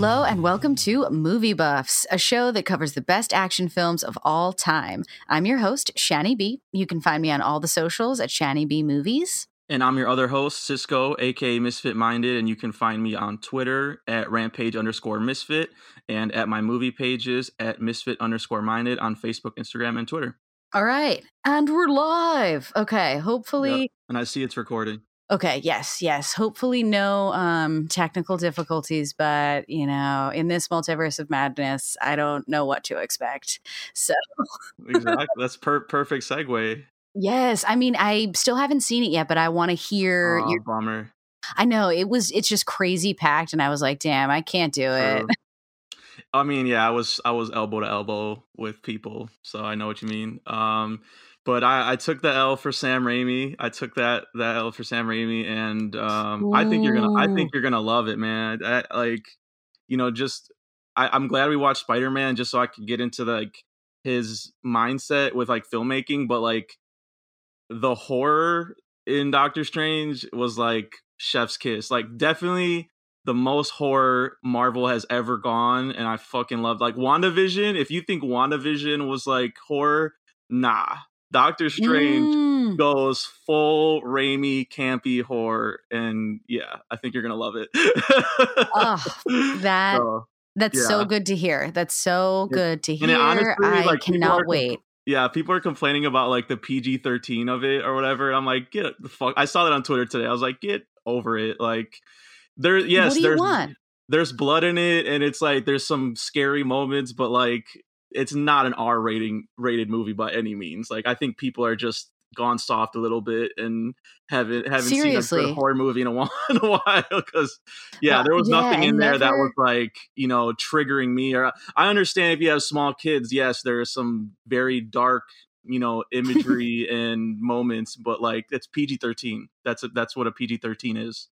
Hello and welcome to Movie Buffs, a show that covers the best action films of all time. I'm your host, Shani B. You can find me on all the socials at Shani B Movies. And I'm your other host, Cisco, aka Misfit Minded, and you can find me on Twitter at rampage underscore misfit and at my movie pages at misfit underscore minded on Facebook, Instagram, and Twitter. All right. And we're live. Okay. Hopefully. Yep. And I see it's recording. Okay, yes, yes. Hopefully no um technical difficulties, but you know, in this multiverse of madness, I don't know what to expect. So Exactly. That's per- perfect segue. Yes, I mean, I still haven't seen it yet, but I want to hear Oh, your bummer. I know it was it's just crazy packed and I was like, "Damn, I can't do it." I mean, yeah, I was I was elbow to elbow with people, so I know what you mean. Um, but I, I took the L for Sam Raimi. I took that that L for Sam Raimi, and um, I think you're gonna I think you're gonna love it, man. I, like, you know, just I, I'm glad we watched Spider Man just so I could get into like his mindset with like filmmaking, but like the horror in Doctor Strange was like chef's kiss. Like definitely the most horror Marvel has ever gone, and I fucking loved like WandaVision. If you think WandaVision was like horror, nah. Doctor Strange Mm. goes full Raimi campy horror, and yeah, I think you're gonna love it. Ugh, that- So, That's so good to hear. That's so good to hear. honestly, I like, cannot wait. yeah, people are complaining about like the PG thirteen of it or whatever. I'm like, get the fuck. I saw that on Twitter today. I was like, get over it. Like, there, yes, what do you there's want? there's blood in it, and it's like there's some scary moments, but like it's not an R rating rated movie by any means. Like, I think people are just gone soft a little bit and haven't haven't seen a horror movie in a while in a while because yeah Well, there was yeah, nothing in and there that was like you know triggering me or i understand if you have small kids yes there is some very dark you know imagery and moments but like it's pg-13 that's a, that's what a pg-13 is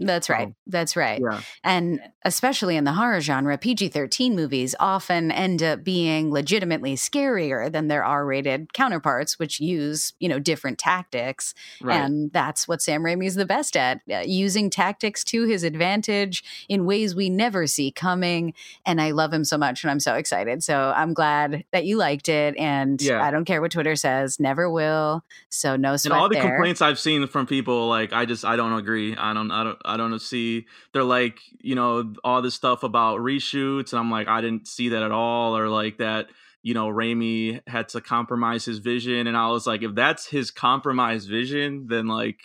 That's right. So, That's right. yeah And especially in the horror genre, PG 13 movies often end up being legitimately scarier than their R rated counterparts, which use, you know, different tactics. right And that's what Sam Raimi's the best at, uh, using tactics to his advantage in ways we never see coming. And I love him so much and I'm so excited. So I'm glad that you liked it. And Yeah. I don't care what Twitter says, never will. So no and all the there. complaints I've seen from people, like I just I don't agree. I don't I don't I don't see. They're like you know all this stuff about reshoots, and I'm like I didn't see that at all, or like that you know Raimi had to compromise his vision, and I was like if that's his compromised vision, then like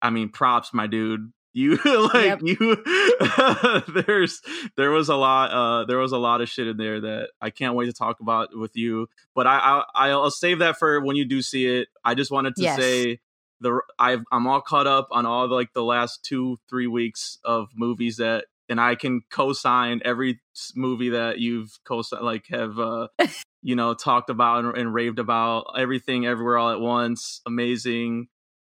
I mean props, my dude. You like Yep. you there's there was a lot uh there was a lot of shit in there that I can't wait to talk about with you but I, I I'll save that for when you do see it. I just wanted to Yes. say the I've I'm all caught up on all the, like the last two three weeks of movies that and I can co-sign every movie that you've co like have uh you know talked about and, and raved about. Everything everywhere all at once amazing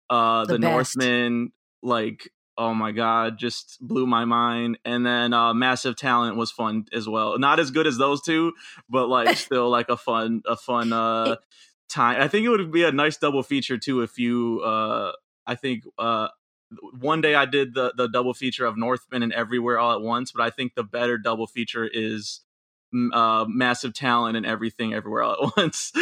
uh The the. Northman like oh my god just blew my mind. And then uh massive talent was fun as well. Not as good as those two but like still like a fun a fun uh time i think it would be a nice double feature too if you uh i think uh one day i did the the double feature of northman and everywhere all at once but i think the better double feature is uh massive talent and everything everywhere all at once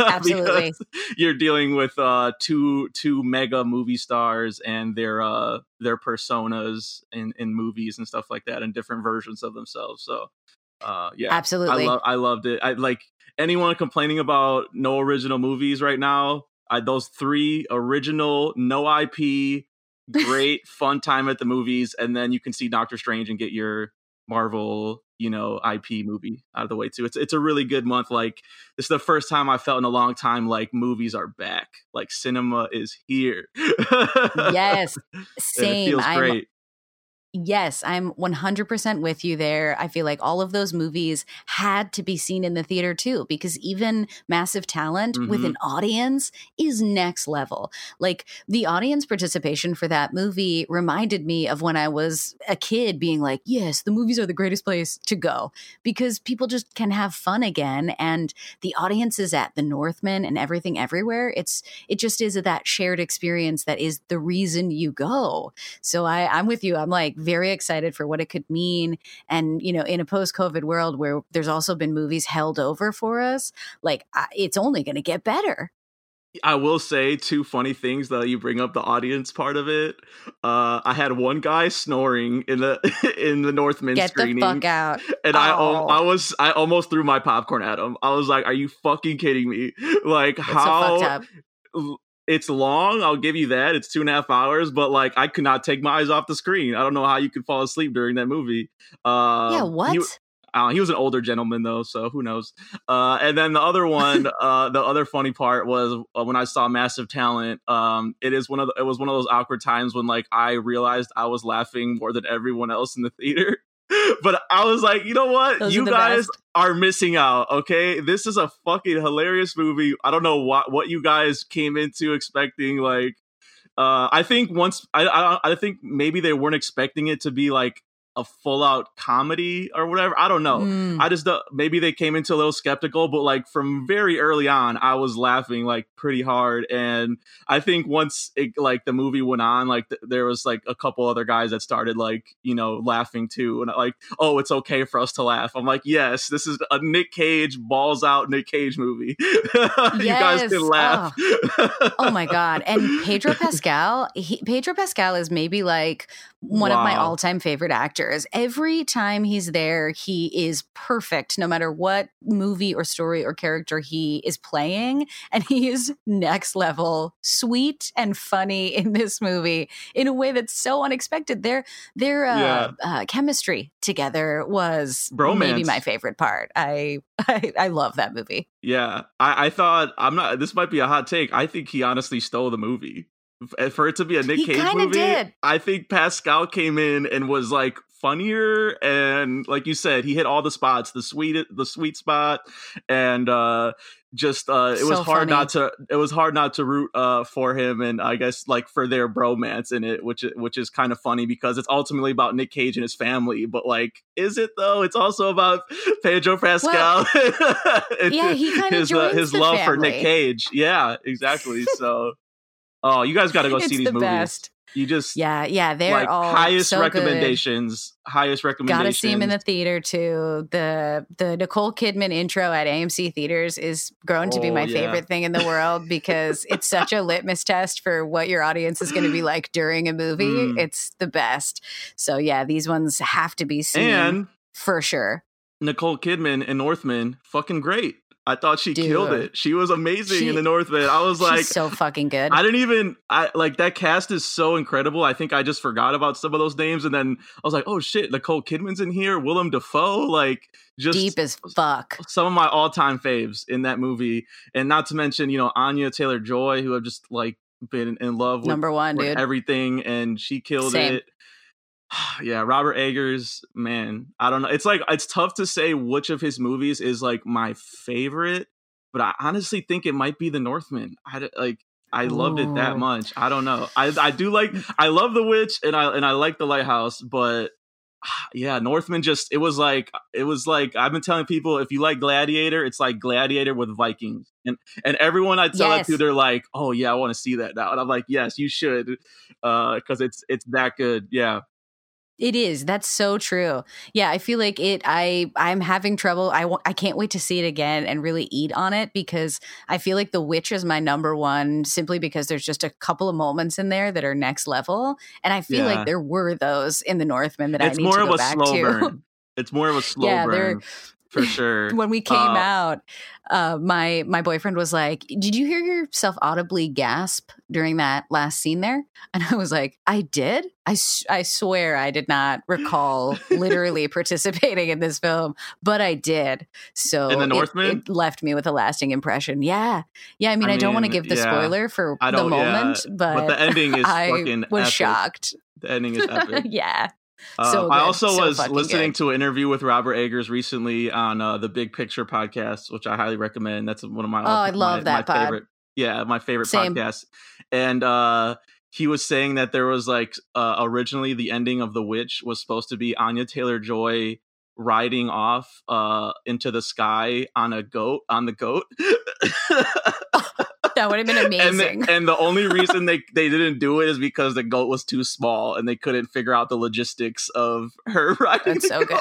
Absolutely. You're dealing with uh two two mega movie stars and their uh their personas in in movies and stuff like that and different versions of themselves so uh yeah Absolutely. I love I loved it. I like anyone complaining about no original movies right now. I, those three original, no IP, great fun time at the movies, and then you can see Doctor Strange and get your Marvel, you know, IP movie out of the way too. It's it's a really good month. Like this is the first time I felt in a long time like movies are back. Like cinema is here. yes. Same. I'm great. Yes, I'm 100% with you there. I feel like all of those movies had to be seen in the theater too, because even massive talent with Mhm. an audience is next level. Like the audience participation for that movie reminded me of when I was a kid being like, yes, the movies are the greatest place to go because people just can have fun again. And the audience is at the Northman and everything everywhere. It's, it just is that shared experience that is the reason you go. So I, I'm with you. I'm like very excited for what it could mean. And, you know, in a post COVID world where there's also been movies held over for us, like it's only going to get better. I will say two funny things that you bring up the audience part of it. Uh, I had one guy snoring in the in the Northman Get screening. the fuck out! And oh. I I was I almost threw my popcorn at him. I was like, "Are you fucking kidding me? Like That's how?" So it's long. I'll give you that. It's two and a half hours, but like I could not take my eyes off the screen. I don't know how you could fall asleep during that movie. Uh, yeah, what? He, uh, he was an older gentleman though, so who knows? Uh, and then the other one, uh, the other funny part was uh, when I saw Massive Talent. Um, it is one of the, it was one of those awkward times when like I realized I was laughing more than everyone else in the theater. but I was like, you know what? Those you are guys best. are missing out. Okay, this is a fucking hilarious movie. I don't know what what you guys came into expecting. Like, uh, I think once I, I I think maybe they weren't expecting it to be like a full out comedy or whatever. I don't know. Mm. I just uh, maybe they came into a little skeptical, but like from very early on, I was laughing like pretty hard. And I think once it like the movie went on, like th- there was like a couple other guys that started like you know laughing too, and like oh, it's okay for us to laugh. I'm like, yes, this is a Nick Cage balls out Nick Cage movie. you guys can laugh. oh my god! And Pedro Pascal, he, Pedro Pascal is maybe like one of my all-time favorite actors. Every time he's there, he is perfect, no matter what movie or story or character he is playing, and he is next level sweet and funny in this movie in a way that's so unexpected. Their their uh, Yeah. uh, chemistry together was maybe my favorite part. I, I I love that movie. Yeah, I, I thought I'm not. This might be a hot take. I think he honestly stole the movie. F- For it to be a Nick He Cage movie, did. I think Pascal came in and was like funnier and like you said, he hit all the spots, the sweet, the sweet spot, and uh just uh it was hard funny. not to it was hard not to root uh for him and I guess like for their bromance in it, which which is kind of funny because it's ultimately about Nick Cage and his family, but like, is it though? It's also about Pedro Pascal. and Yeah, he kinda his uh, his love for Nick. Cage. Yeah, exactly. So, oh, you guys got to go see the these movies. best. You just Yeah, yeah, they're like all highest so good. recommendations. Highest recommendations. Gotta see him in the theater too. The the Nicole Kidman intro at AMC theaters is grown to be Oh, my yeah. favorite thing in the world because it's such a litmus test for what your audience is going to be like during a movie. Mm. It's the best. So yeah, these ones have to be seen and for sure. Nicole Kidman and Northman, fucking great. I thought she killed it. She was amazing She- in the Northman. I was like, She's so fucking good. I didn't even I like that cast is so incredible. I think I just forgot about some of those names, and then I was like, oh shit, Nicole Kidman's in here, Willem Dafoe, like just Deep as fuck. some of my all-time faves in that movie, and not to mention you know Anya Taylor Joy, who I've just like been in love with, Number one, dude. everything, and she killed Same. it. yeah, Robert Eggers, man, I don't know. It's like it's tough to say which of his movies is like my favorite, but I honestly think it might be The Northman. I like. I loved it that much. I don't know. I I do like. I love The Witch, and I and I like The Lighthouse, but yeah, Northman just it was like it was like I've been telling people if you like Gladiator, it's like Gladiator with Vikings, and and everyone I tell Yes. it to, they're like, oh yeah, I want to see that now, and I'm like, yes, you should, Uh, because it's it's that good. Yeah, It is. That's so true. Yeah, I feel like it. I I'm having trouble. I wa- I can't wait to see it again and really eat on it because I feel like The Witch is my number one simply because there's just a couple of moments in there that are next level, and I feel Yeah. like there were those in The Northman that it's I need more to It's more of a back slow to. burn. It's more of a slow Yeah, burn for sure. when we came Uh, out, uh, my my boyfriend was like, "Did you hear yourself audibly gasp during that last scene there?" And I was like, "I did. I I swear I did not recall literally participating in this film, but I did." So In The it- Northman? it, left me with a lasting impression. Yeah, yeah. I mean, I, I don't want to give the yeah. spoiler for the don't- yeah, moment, but, but the ending is I fucking was epic. shocked. The ending is epic. yeah, Uh, So I also So was listening good. to an interview with Robert Eggers recently on uh, the Big Picture podcast, which I highly recommend. That's one of my Oh, I love my, that my favorite. Yeah, my favorite Same. podcast. And uh, he was saying that there was like uh, originally the ending of The Witch was supposed to be Anya Taylor Joy riding off uh, into the sky on a goat on the goat. that would have been amazing. And the, and the only reason they they didn't do it is because the goat was too small and they couldn't figure out the logistics of her riding. That's so good.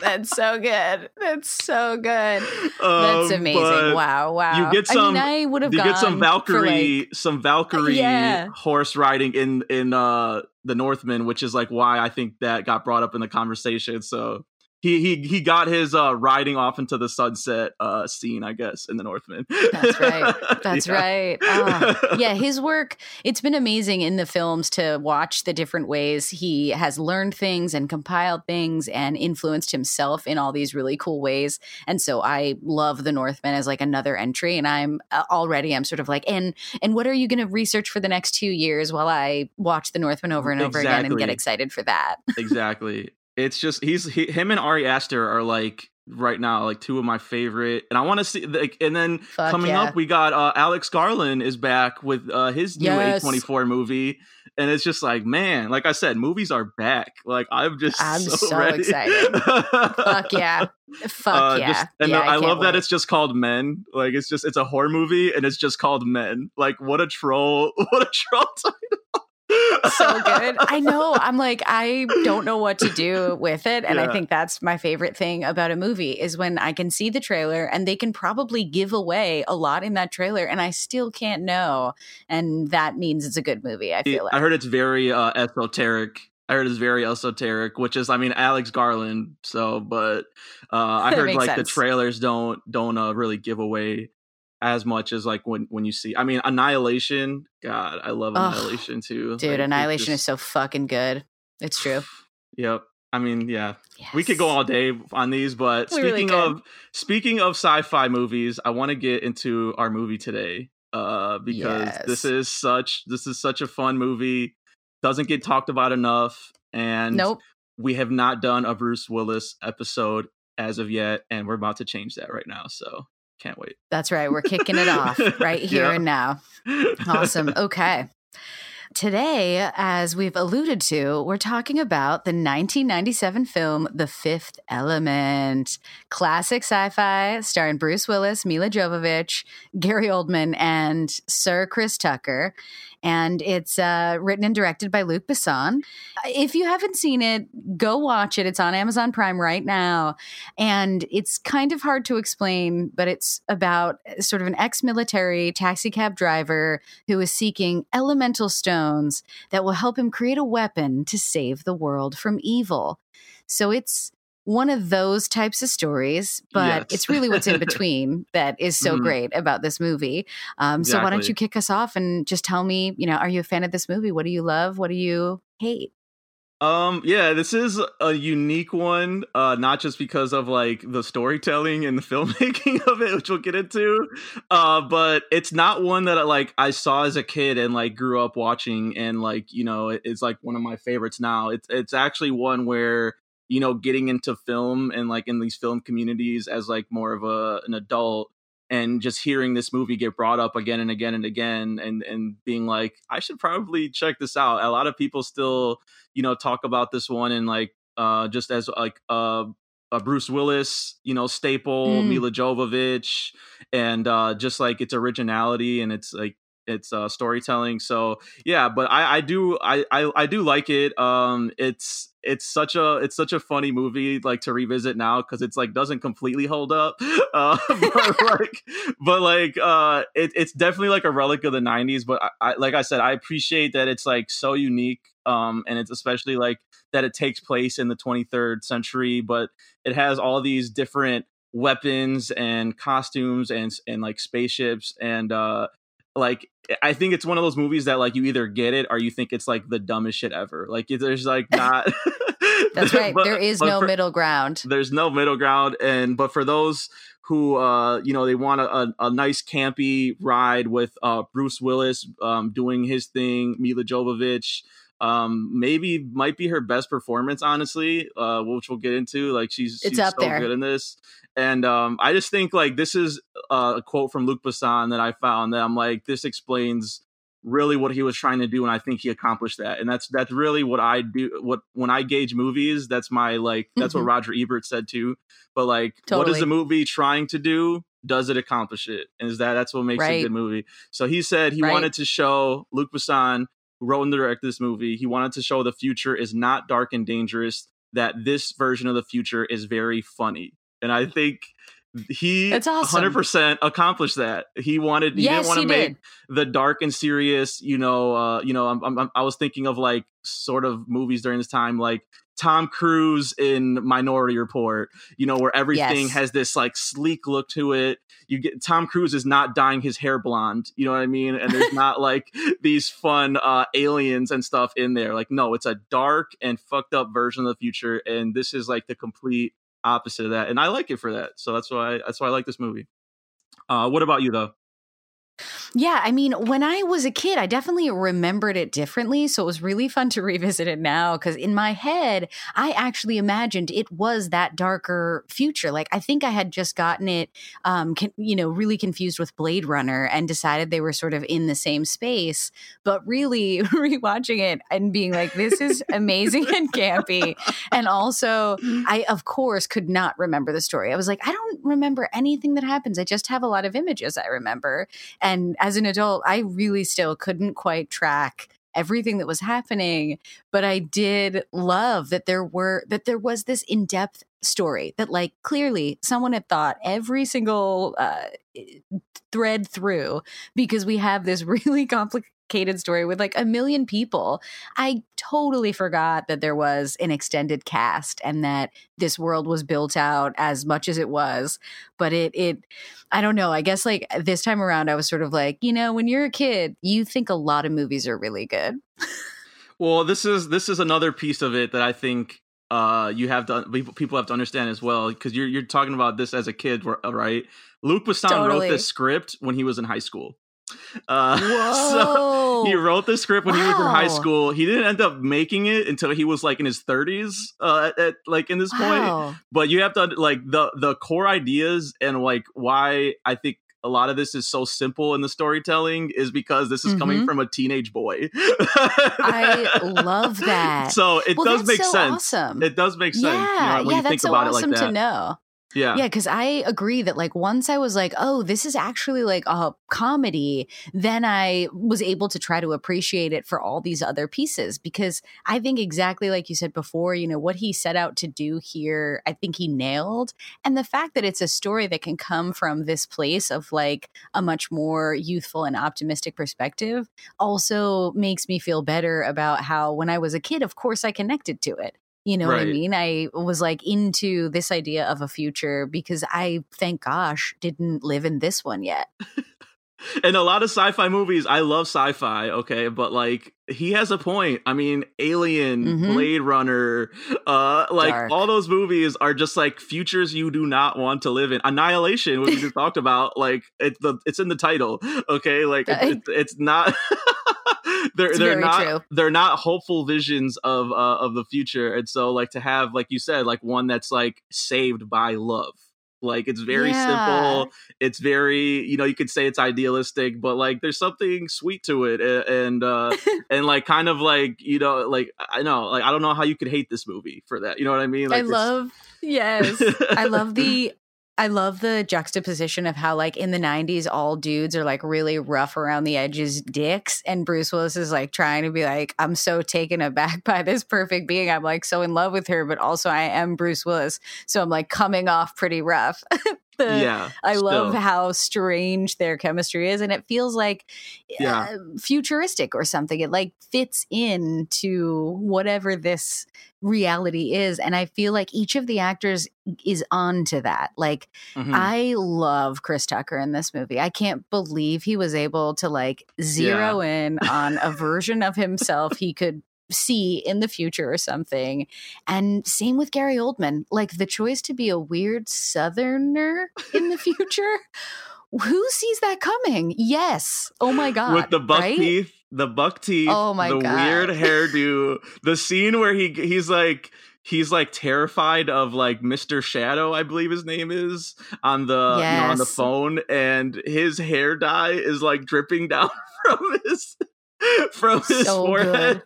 That's so good. That's so good. That's Um, amazing. but Wow, wow. You get some. I mean, I would have you gone get some Valkyrie, like- some Valkyrie Yeah. horse riding in in uh the Northman, which is like why I think that got brought up in the conversation. So he he he got his uh riding off into the sunset uh scene, I guess, in the Northman. That's right. That's Yeah. right. Oh, yeah, his work, it's been amazing in the films to watch the different ways he has learned things and compiled things and influenced himself in all these really cool ways. And so I love The Northman as like another entry and I'm uh, already I'm sort of like and and what are you going to research for the next 2 years while I watch The Northman over and over again and get excited for that. exactly. It's just he's he, him and Ari Aster are like right now like two of my favorite, and I want to see like and then Fuck coming yeah. up we got uh Alex Garland is back with uh his new Yes. A24 movie. And it's just like, man, like I said, movies are back. Like I'm just I'm so, so excited. Fuck yeah. Fuck Uh, yeah. just- and yeah, I, can't love that it's just called Men. Like it's just it's a horror movie and it's just called Men. Like what a troll! What a troll title! So good. I know. I'm like, I don't know what to do with it. And I think that's my favorite thing about a movie is when I can see the trailer and they can probably give away a lot in that trailer and I still can't know. And that means it's a good movie, I feel like. I heard it's very uh, esoteric. I heard it's very esoteric, which is, I mean, Alex Garland. So, but uh, I heard like the trailers don't don't uh, really give away as much as like when when you see. I mean, Annihilation. God, I love Annihilation too. Dude, Like, Annihilation is so fucking good. It's true. Yep. I mean, yeah, we could go all day on these, but We speaking could. of speaking of sci-fi movies, I want to get into our movie today uh because this is such this is such a fun movie. Doesn't get talked about enough and Nope. we have not done a Bruce Willis episode as of yet and we're about to change that right now, so can't wait. That's right. We're kicking it off right here Yeah. and now. Awesome. Okay. Today, as we've alluded to, we're talking about the 1997 film The Fifth Element, classic sci-fi starring Bruce Willis, Milla Jovovich, Gary Oldman, and Sir Chris Tucker. And it's uh, written and directed by Luc Besson. If you haven't seen it, go watch it. It's on Amazon Prime right now. And it's kind of hard to explain, but it's about sort of an ex military taxi cab driver who is seeking elemental stones that will help him create a weapon to save the world from evil. So it's one of those types of stories, but Yes. it's really what's in between that is so Mhm. great about this movie. Um, So why don't you kick us off and just tell me, you know, are you a fan of this movie? What do you love? What do you hate? Um, yeah, this is a unique one, uh, not just because of like the storytelling and the filmmaking of it, which we'll get into, uh, but it's not one that like I saw as a kid and like grew up watching, and like you know, it's like one of my favorites now. It's it's actually one where you know, getting into film and like in these film communities as like more of a an adult and just hearing this movie get brought up again and again and again and and being like I should probably check this out. A lot of people still, you know, talk about this one and like uh just as like uh a Bruce Willis, you know, staple, Mm. Milla Jovovich, and uh just like its originality and it's like it's uh storytelling. So yeah, but I I do I I, I do like it. Um it's it's such a it's such a funny movie like to revisit now because it's like doesn't completely hold up uh but like but like uh it, it's definitely like a relic of the 90s but I, I like i said i appreciate that it's like so unique um and it's especially like that it takes place in the 23rd century but it has all these different weapons and costumes and and like spaceships and uh like I think it's one of those movies that like you either get it or you think it's like the dumbest shit ever. Like there's like not. That's right. but- there is no for- middle ground. There's no middle ground, and but for those who uh you know they want a, a, a nice campy ride with uh Bruce Willis um doing his thing, Milla Jovovich. Um, maybe might be her best performance, honestly. Uh, which we'll get into. Like she's It's she's so there. good in this, and um, I just think like this is uh, a quote from Luc Besson that I found that I'm like this explains really what he was trying to do and i think he accomplished that and that's that's really what i do what when i gauge movies that's my like that's Mhm. what roger ebert said too but like what is the movie trying to do does it accomplish it? And is that that's what makes Right. a good movie? So he said he Right. wanted to show Luc Besson, who wrote and directed this movie, he wanted to show the future is not dark and dangerous. That this version of the future is very funny, and I think he That's awesome. 100% accomplished that. He wanted he yes, didn't want to make did. the dark and serious you know uh you know I'm, I'm, i was thinking of like sort of movies during this time like tom cruise in minority report you know where everything Yes. has this like sleek look to it you get tom cruise is not dyeing his hair blonde you know what i mean and there's not like these fun uh aliens and stuff in there like no it's a dark and fucked up version of the future and this is like the complete opposite of that and i like it for that so that's why that's why i like this movie. Uh what about you though Yeah, I mean, when I was a kid, I definitely remembered it differently. So it was really fun to revisit it now because in my head, I actually imagined it was that darker future. Like, I think I had just gotten it, um, con- you know, really confused with Blade Runner and decided they were sort of in the same space. But really rewatching it and being like, this is amazing and campy. And also, I, of course, could not remember the story. I was like, I don't remember anything that happens. I just have a lot of images I remember. And as an adult, I really still couldn't quite track everything that was happening but i did love that there were that there was this in-depth story that like clearly someone had thought every single uh, thread through because we have this really complicated story with like a million people i totally forgot that there was an extended cast and that this world was built out as much as it was but it it I don't know. I guess like this time around, I was sort of like, you know, when you're a kid, you think a lot of movies are really good. Well, this is this is another piece of it that I think uh, you have to people have to understand as well because you're you're talking about this as a kid, right? Luc Besson Totally. wrote this script when he was in high school. Uh, so he wrote the script when he was in high school. He didn't end up making it until he was like in his 30s, uh, at, like in this point but you have to like the the core ideas and like why I think a lot of this is so simple in the storytelling is because this is coming Mhm. from a teenage boy. I love that. So it well, does make so sense. Awesome. It does make sense. yeah, you know, when yeah, you that's think so about awesome it like that. to know. Yeah. Yeah, because I agree that like once I was like, oh, this is actually like a comedy, then I was able to try to appreciate it for all these other pieces. Because I think exactly like you said before, you know, what he set out to do here, I think he nailed. And the fact that it's a story that can come from this place of like a much more youthful and optimistic perspective also makes me feel better about how when I was a kid, of course, I connected to it. You know what I mean? I was like into this idea of a future because I, thank gosh, didn't live in this one yet. And a lot of sci-fi movies, I love sci-fi, okay, but like he has a point. I mean, Alien, Mhm. Blade Runner, uh like Dark. all those movies are just like futures you do not want to live in. Annihilation, what we just talked about, like it's the it's in the title, okay? Like it, it- it's not they're It's they're not true. they're not hopeful visions of uh, of the future. And so like to have like you said like one that's like saved by love. Like it's very Yeah. simple it's very you know you could say it's idealistic but like there's something sweet to it a- and uh and like kind of like you know like i know like i don't know how you could hate this movie for that you know what i mean like I love, yes, I love the. I love the juxtaposition of how, like, in the 90s, all dudes are like really rough around the edges dicks. And Bruce Willis is like trying to be like, I'm so taken aback by this perfect being. I'm like so in love with her, but also I am Bruce Willis. So I'm like coming off pretty rough. The- yeah I love how strange their chemistry is, and it feels like Yeah. uh, futuristic or something. It like fits in to whatever this reality is, and I feel like each of the actors is on to that. Like Mhm. I love Chris Tucker in this movie. I can't believe he was able to like zero in on a version of himself he could see in the future or something. And same with Gary Oldman. Like the choice to be a weird southerner in the future. Who sees that coming? Yes. Oh my god. with the buck right? teeth the buck teeth Oh my the God. weird hairdo the scene where he he's like he's like terrified of like Mr. Shadow, I believe his name is, on the you know on the phone, and his hair dye is like dripping down from his from his So forehead.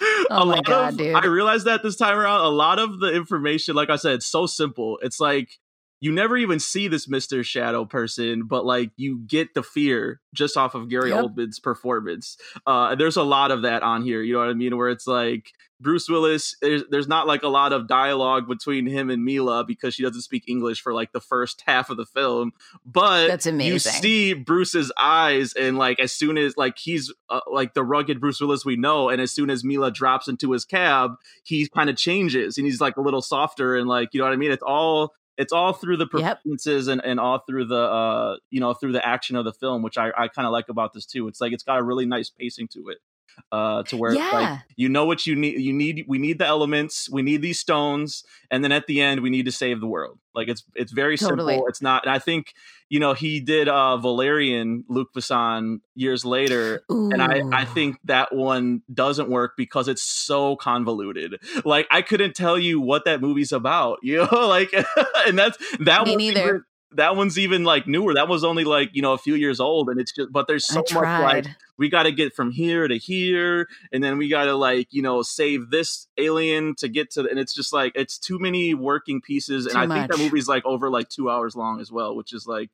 Oh a my lot God, of, dude. I realized that this time around, a lot of the information, like I said, it's so simple. It's like you never even see this Mr. Shadow person, but like you get the fear just off of Gary Yep. Oldman's performance. Uh, there's a lot of that on here. You know what I mean? Where it's like Bruce Willis, there's, there's not like a lot of dialogue between him and Milla because she doesn't speak English for like the first half of the film. But That's amazing. you see Bruce's eyes, and like as soon as like he's uh, like the rugged Bruce Willis we know, and as soon as Milla drops into his cab, he kind of changes and he's like a little softer and like you know what I mean. It's all it's all through the Yep. performances and, and all through the uh you know through the action of the film, which I, I kind of like about this too. It's like it's got a really nice pacing to it. Uh, to where it's like Yeah. you know what you need you need we need the elements we need these stones and then at the end we need to save the world like it's it's very Totally. simple it's not and i think you know he did uh valerian luc Besson years later and I, I think that one doesn't work because it's so convoluted. Like I couldn't tell you what that movie's about, you know, like and that's that Me one's neither. That one's even like newer. That was only like you know a few years old, and it's just but there's so much like we got to get from here to here, and then we got to like you know save this alien to get to, the, and it's just like it's too many working pieces, and Too I think that movie's like over like two hours long as well, which is like.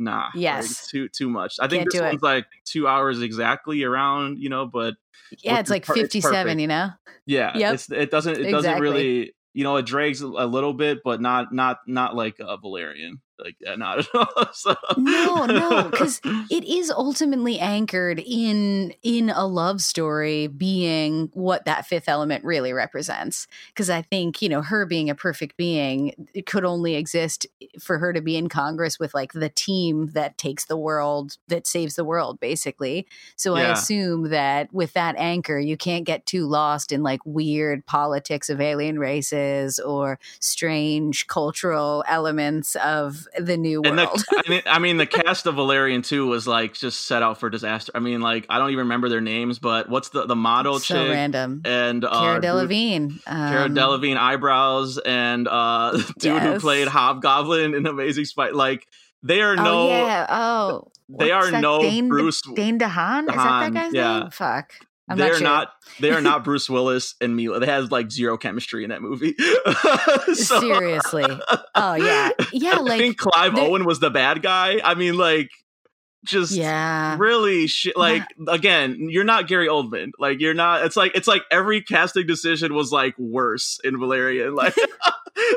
Nah, like, Yes. too too much. I think Can't this do it. like two hours exactly around, you know, but yeah, it's like per- 57, you know? yeah, Yep. it's it doesn't it doesn't really you know it drags a little bit, but not not not like a Valerian, like yeah, not at all. so. No, because it is ultimately anchored in in a love story being what that fifth element really represents. Because I think, you know, her being a perfect being, it could only exist for her to be in Congress with like the team that takes the world, that saves the world, basically. So I assume that with that anchor, you can't get too lost in like weird politics of alien races or strange cultural elements of the new and world. the, I, mean, I mean, the cast of Valerian too was like just set out for disaster. I mean, like I don't even remember their names, but what's the the model so chick random. and uh, Cara dude- Delevingne. Cara um, Delevingne eyebrows and uh dude who played Hobgoblin in Amazing Spider. Like they are Oh no, yeah. Oh, they what's are no Dane, Bruce. Dane DeHaan. Is that that guy's yeah. name? Fuck. I'm they not sure. not. They are not Bruce Willis and Milla. They have like zero chemistry in that movie. So- Seriously. Oh yeah. Yeah. I Like. think Clive Owen was the bad guy. I mean, like, just Yeah. really shit. Like, again, you're not Gary Oldman. Like, you're not. It's like it's like every casting decision was like worse in Valerian. Like,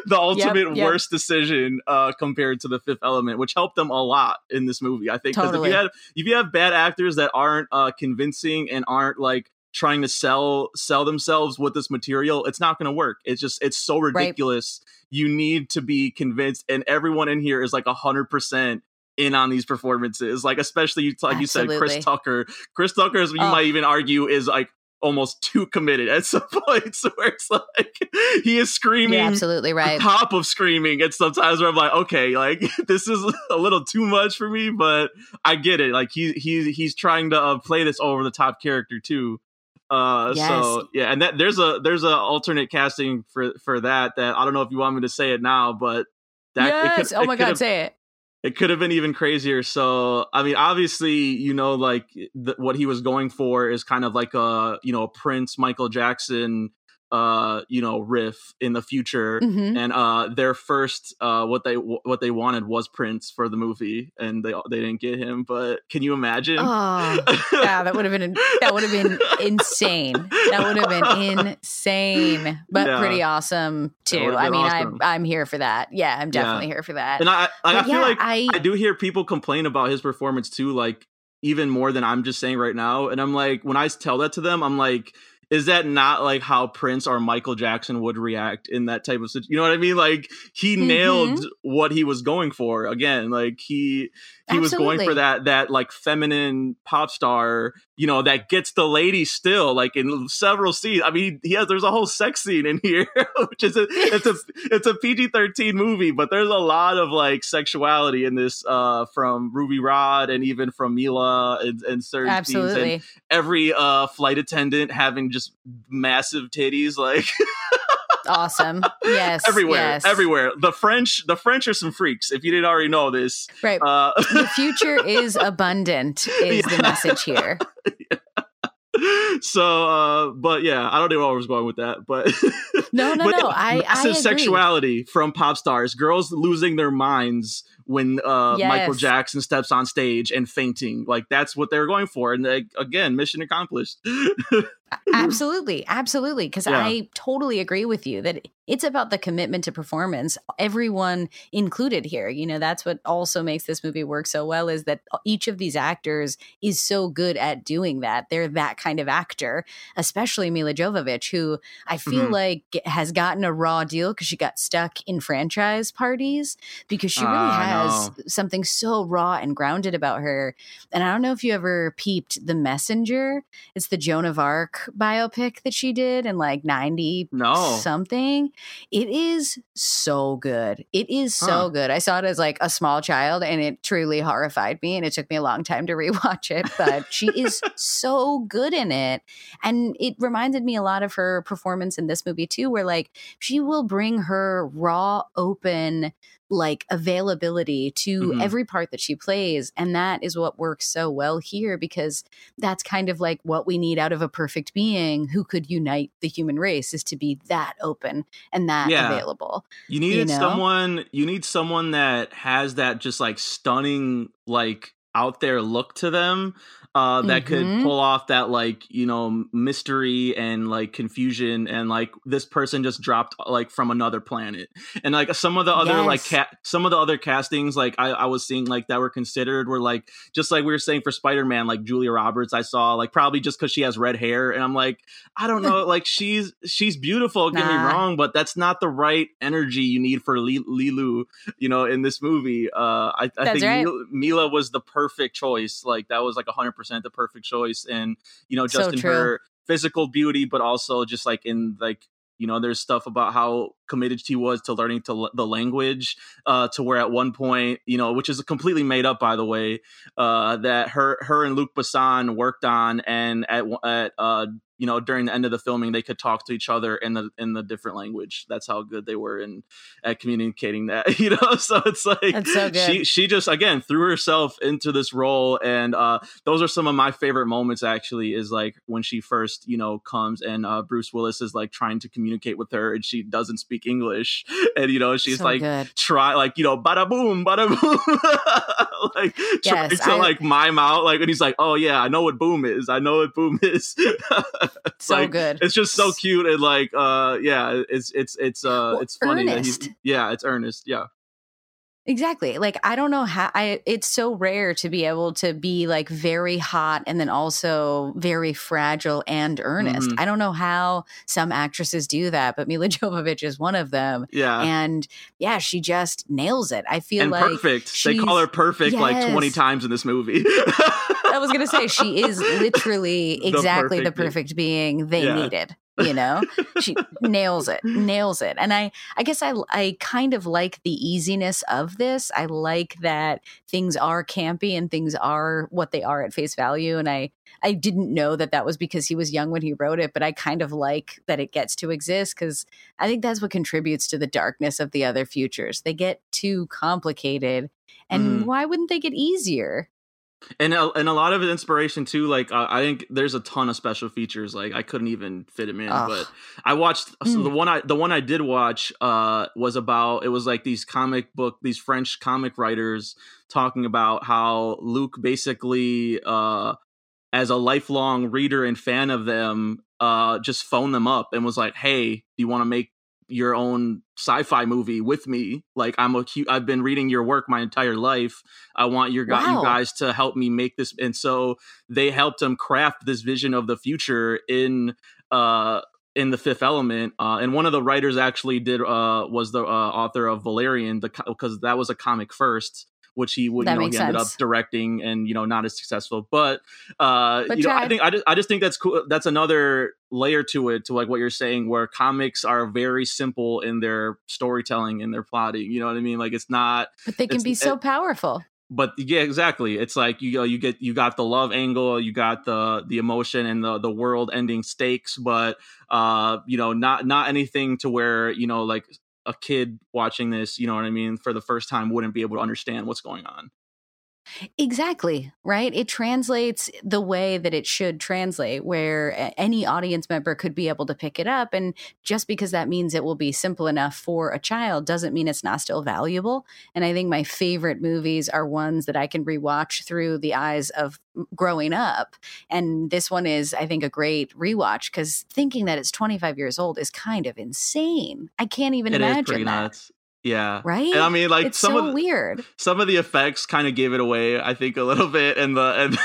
the ultimate yep. worst decision uh compared to the Fifth Element, which helped them a lot in this movie. I think 'Cause Totally. if you have if you have bad actors that aren't uh convincing and aren't like trying to sell sell themselves with this material it's not going to work it's just it's so ridiculous you need to be convinced and everyone in here is like a hundred percent in on these performances like especially you like you said chris tucker chris tucker is you Oh. might even argue is like almost too committed at some points where it's like he is screaming You're absolutely right. top of screaming and sometimes where i'm like okay like this is a little too much for me but i get it like he, he he's trying to uh, play this over the top character too uh Yes. so yeah and that there's a there's a alternate casting for for that that i don't know if you want me to say it now but that it could- yes. oh my God. Say it. It could have been even crazier. So, I mean, obviously, you know, like th- what he was going for is kind of like a, you know, Prince, Michael Jackson, uh, you know, riff in the future. Mhm. And uh, their first, uh, what they what they wanted was Prince for the movie, and they they didn't get him. But can you imagine? Oh, yeah, that would have been that would have been insane. That would have been insane, but Yeah. pretty awesome too. I mean, awesome. I'm I'm here for that. Yeah, I'm definitely here for that. and I I, I feel yeah, like I I do hear people complain about his performance too, like even more than I'm just saying right now. And I'm like, when I tell that to them, I'm like, is that not like how Prince or Michael Jackson would react in that type of situation? You know what I mean? Like he Mhm. nailed what he was going for. Again, like he he was going for that that like feminine pop star, you know, that gets the lady still like in several scenes. I mean, he has there's a whole sex scene in here, which is a, it's a it's a PG-13 movie, but there's a lot of like sexuality in this uh from Ruby Rhod and even from Mila and, and certain scenes and absolutely. every uh flight attendant having just massive titties like awesome. Yes. everywhere yes. everywhere the french the french are some freaks if you didn't already know this Right. uh the future is abundant is the message here. So uh but yeah i don't know where i was going with that but no no but no i massive I sexuality from pop stars girls losing their minds when uh michael jackson steps on stage and fainting like that's what they're going for and like, again mission accomplished absolutely absolutely because Yeah. i totally agree with you that it's about the commitment to performance everyone included here you know that's what also makes this movie work so well is that each of these actors is so good at doing that they're that kind of actor especially milla jovovich who i feel Mhm. like has gotten a raw deal because she got stuck in franchise parties because she really I has know. something so raw and grounded about her and i don't know if you ever peeped the messenger it's the Joan of Arc biopic that she did in like 90 No. something. It is so good. It is so Huh. good. I saw it as like a small child and it truly horrified me and it took me a long time to rewatch it, but she is so good in it. And it reminded me a lot of her performance in this movie too where like she will bring her raw open like availability to Mhm. every part that she plays and that is what works so well here because that's kind of like what we need out of a perfect being who could unite the human race is to be that open and that Yeah. available. You needed know? someone you need someone that has that just like stunning like out there look to them uh that could Mhm. pull off that like you know mystery and like confusion and like this person just dropped like from another planet and like some of the other like Yes. cat some of the other castings like I, I was seeing like that were considered were like just like we were saying for spider-man like julia roberts i saw like probably just because she has red hair and i'm like i don't know like she's she's beautiful get me wrong but that's not the right energy you need for Li- leeloo you know in this movie uh i, I think right. milla, milla was the perfect choice like that was like 100% the perfect choice and you know So just in true. her physical beauty but also just like in like you know there's stuff about how committed she was to learning to l- the language uh to where at one point you know which is completely made up by the way uh that her her and Luc Besson worked on and at at uh you know during the end of the filming they could talk to each other in the in the different language. That's how good they were in at communicating that you know? So it's like so she she just again threw herself into this role and uh those are some of my favorite moments actually is like when she first you know comes and uh bruce willis is like trying to communicate with her and she doesn't speak english and you know she's so like good. try like you know bada boom bada boom like trying Yes, to I- like mime out like and he's like oh yeah i know what boom is. I know what boom is So like, good. it's just so cute and like uh yeah it's it's it's uh Well, it's funny that he's yeah it's earnest yeah Exactly. Like I don't know how I it's so rare to be able to be like very hot and then also very fragile and earnest. Mhm. I don't know how some actresses do that, but Milla Jovovich is one of them. yeah And yeah, she just nails it. I feel and like perfect. They call her perfect like 20 times in this movie. I was going to say she is literally exactly the perfect being. perfect being they Yeah. needed. You know, she nails it, nails it, and I, I guess I, I kind of like the easiness of this. I like that things are campy and things are what they are at face value, and I, I didn't know that that was because he was young when he wrote it, but I kind of like that it gets to exist because I think that's what contributes to the darkness of the other futures. They get too complicated, and Mhm. why wouldn't they get easier? And a, and a lot of inspiration too. Like uh, I think there's a ton of special features. Like I couldn't even fit them in, Ugh. but I watched so Mm. the one I the one I did watch uh was about it was like these comic book these French comic writers talking about how Luc basically uh as a lifelong reader and fan of them uh just phoned them up and was like, "Hey, do you want to make your own sci-fi movie with me. Like I'm a hu- I've been reading your work my entire life. I want your Wow. you guys to help me make this. And so they helped him craft this vision of the future in uh in the Fifth Element. Uh, and one of the writers actually did uh was the uh, author of Valerian, the because that was a comic first. Which he would, That you know, he ended up directing, and you know, not as successful. But, uh, But you know, I think I just, I just think that's cool. That's another layer to it, to like what you're saying, where comics are very simple in their storytelling and their plotting. You know what I mean? Like it's not, But they can be so it- powerful. but yeah, exactly. It's like you know, you get you got the love angle, you got the the emotion and the the world ending stakes, but uh, you know, not not anything to where you know, like a kid watching this, you know what I mean, for the first time wouldn't be able to understand what's going on. Exactly, right? It translates the way that it should translate, where any audience member could be able to pick it up. And just because that means it will be simple enough for a child doesn't mean it's not still valuable. And I think my favorite movies are ones that I can rewatch through the eyes of growing up. And this one is, I think, a great rewatch because thinking that it's 25 years old is kind of insane. I can't even It imagine that. nuts. Yeah. Right? And I mean, like it's some so of the, weird. some of the effects kind of gave it away. I think a little bit, and the and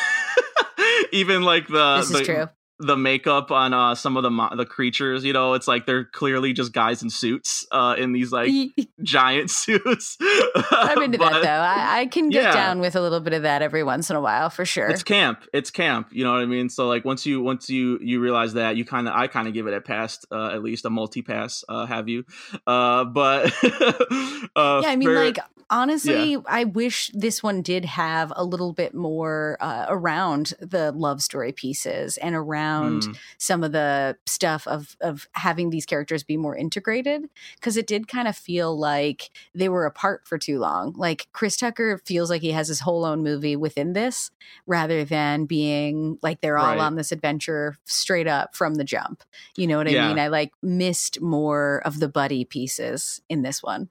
even like the This the, true. The makeup on uh some of the mo- the creatures. You know, it's like they're clearly just guys in suits, uh, in these like giant suits. I'm into that though. I, I can get Yeah. down with a little bit of that every once in a while for sure. It's camp. It's camp. You know what I mean? So like once you once you you realize that, you kind of I kind of give it a pass, uh, at least a multi pass. Uh, have you? Uh, but uh, yeah, I mean, for- like honestly, I wish this one did have a little bit more uh, around the love story pieces and around Mm. some of the stuff of of having these characters be more integrated because it did kind of feel like they were apart for too long. Like Chris Tucker feels like he has his whole own movie within this, rather than being like they're all Right. on this adventure straight up from the jump. You know what I Yeah. mean? I like missed more of the buddy pieces in this one.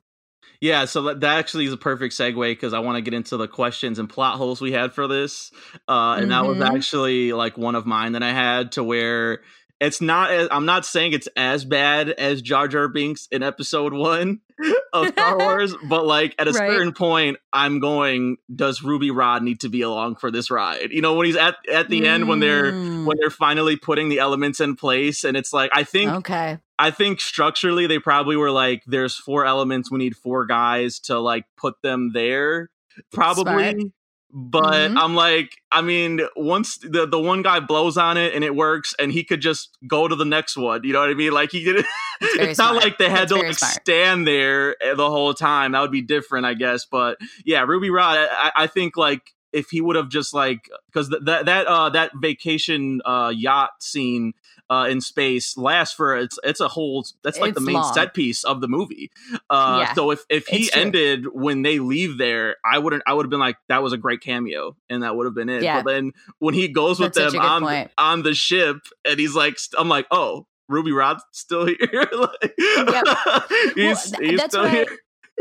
Yeah, so that, that actually is a perfect segue because I want to get into the questions and plot holes we had for this, uh, and that was Mhm. actually like one of mine that I had to where it's not. As, I'm not saying it's as bad as Jar Jar Binks in Episode One of Star Wars, but like at a Right. certain point, I'm going. Does Ruby Rhod need to be along for this ride? You know, when he's at at the end when they're Mm. when they're finally putting the elements in place, and it's like I think okay. I think structurally they probably were like, there's four elements, we need four guys to like put them there, probably. But Mhm. I'm like, I mean, once the the one guy blows on it and it works, and he could just go to the next one. You know what I mean? Like he did. It's it's not like they had to like smart. stand there eh, the whole time. That would be different, I guess. But yeah, Ruby Rhod, I, I think like if he would have just like because th- that that uh that vacation uh yacht scene uh in space lasts for it's it's a whole that's like the main long. set piece of the movie uh Yeah, so if if he it's true. ended when they leave there i wouldn't i would have been like that was a great cameo and that would have been it Yeah. but then when he goes with That's such them on point. on the ship and he's like st- i'm like oh ruby rhod's still here like, he's, th- he's still I-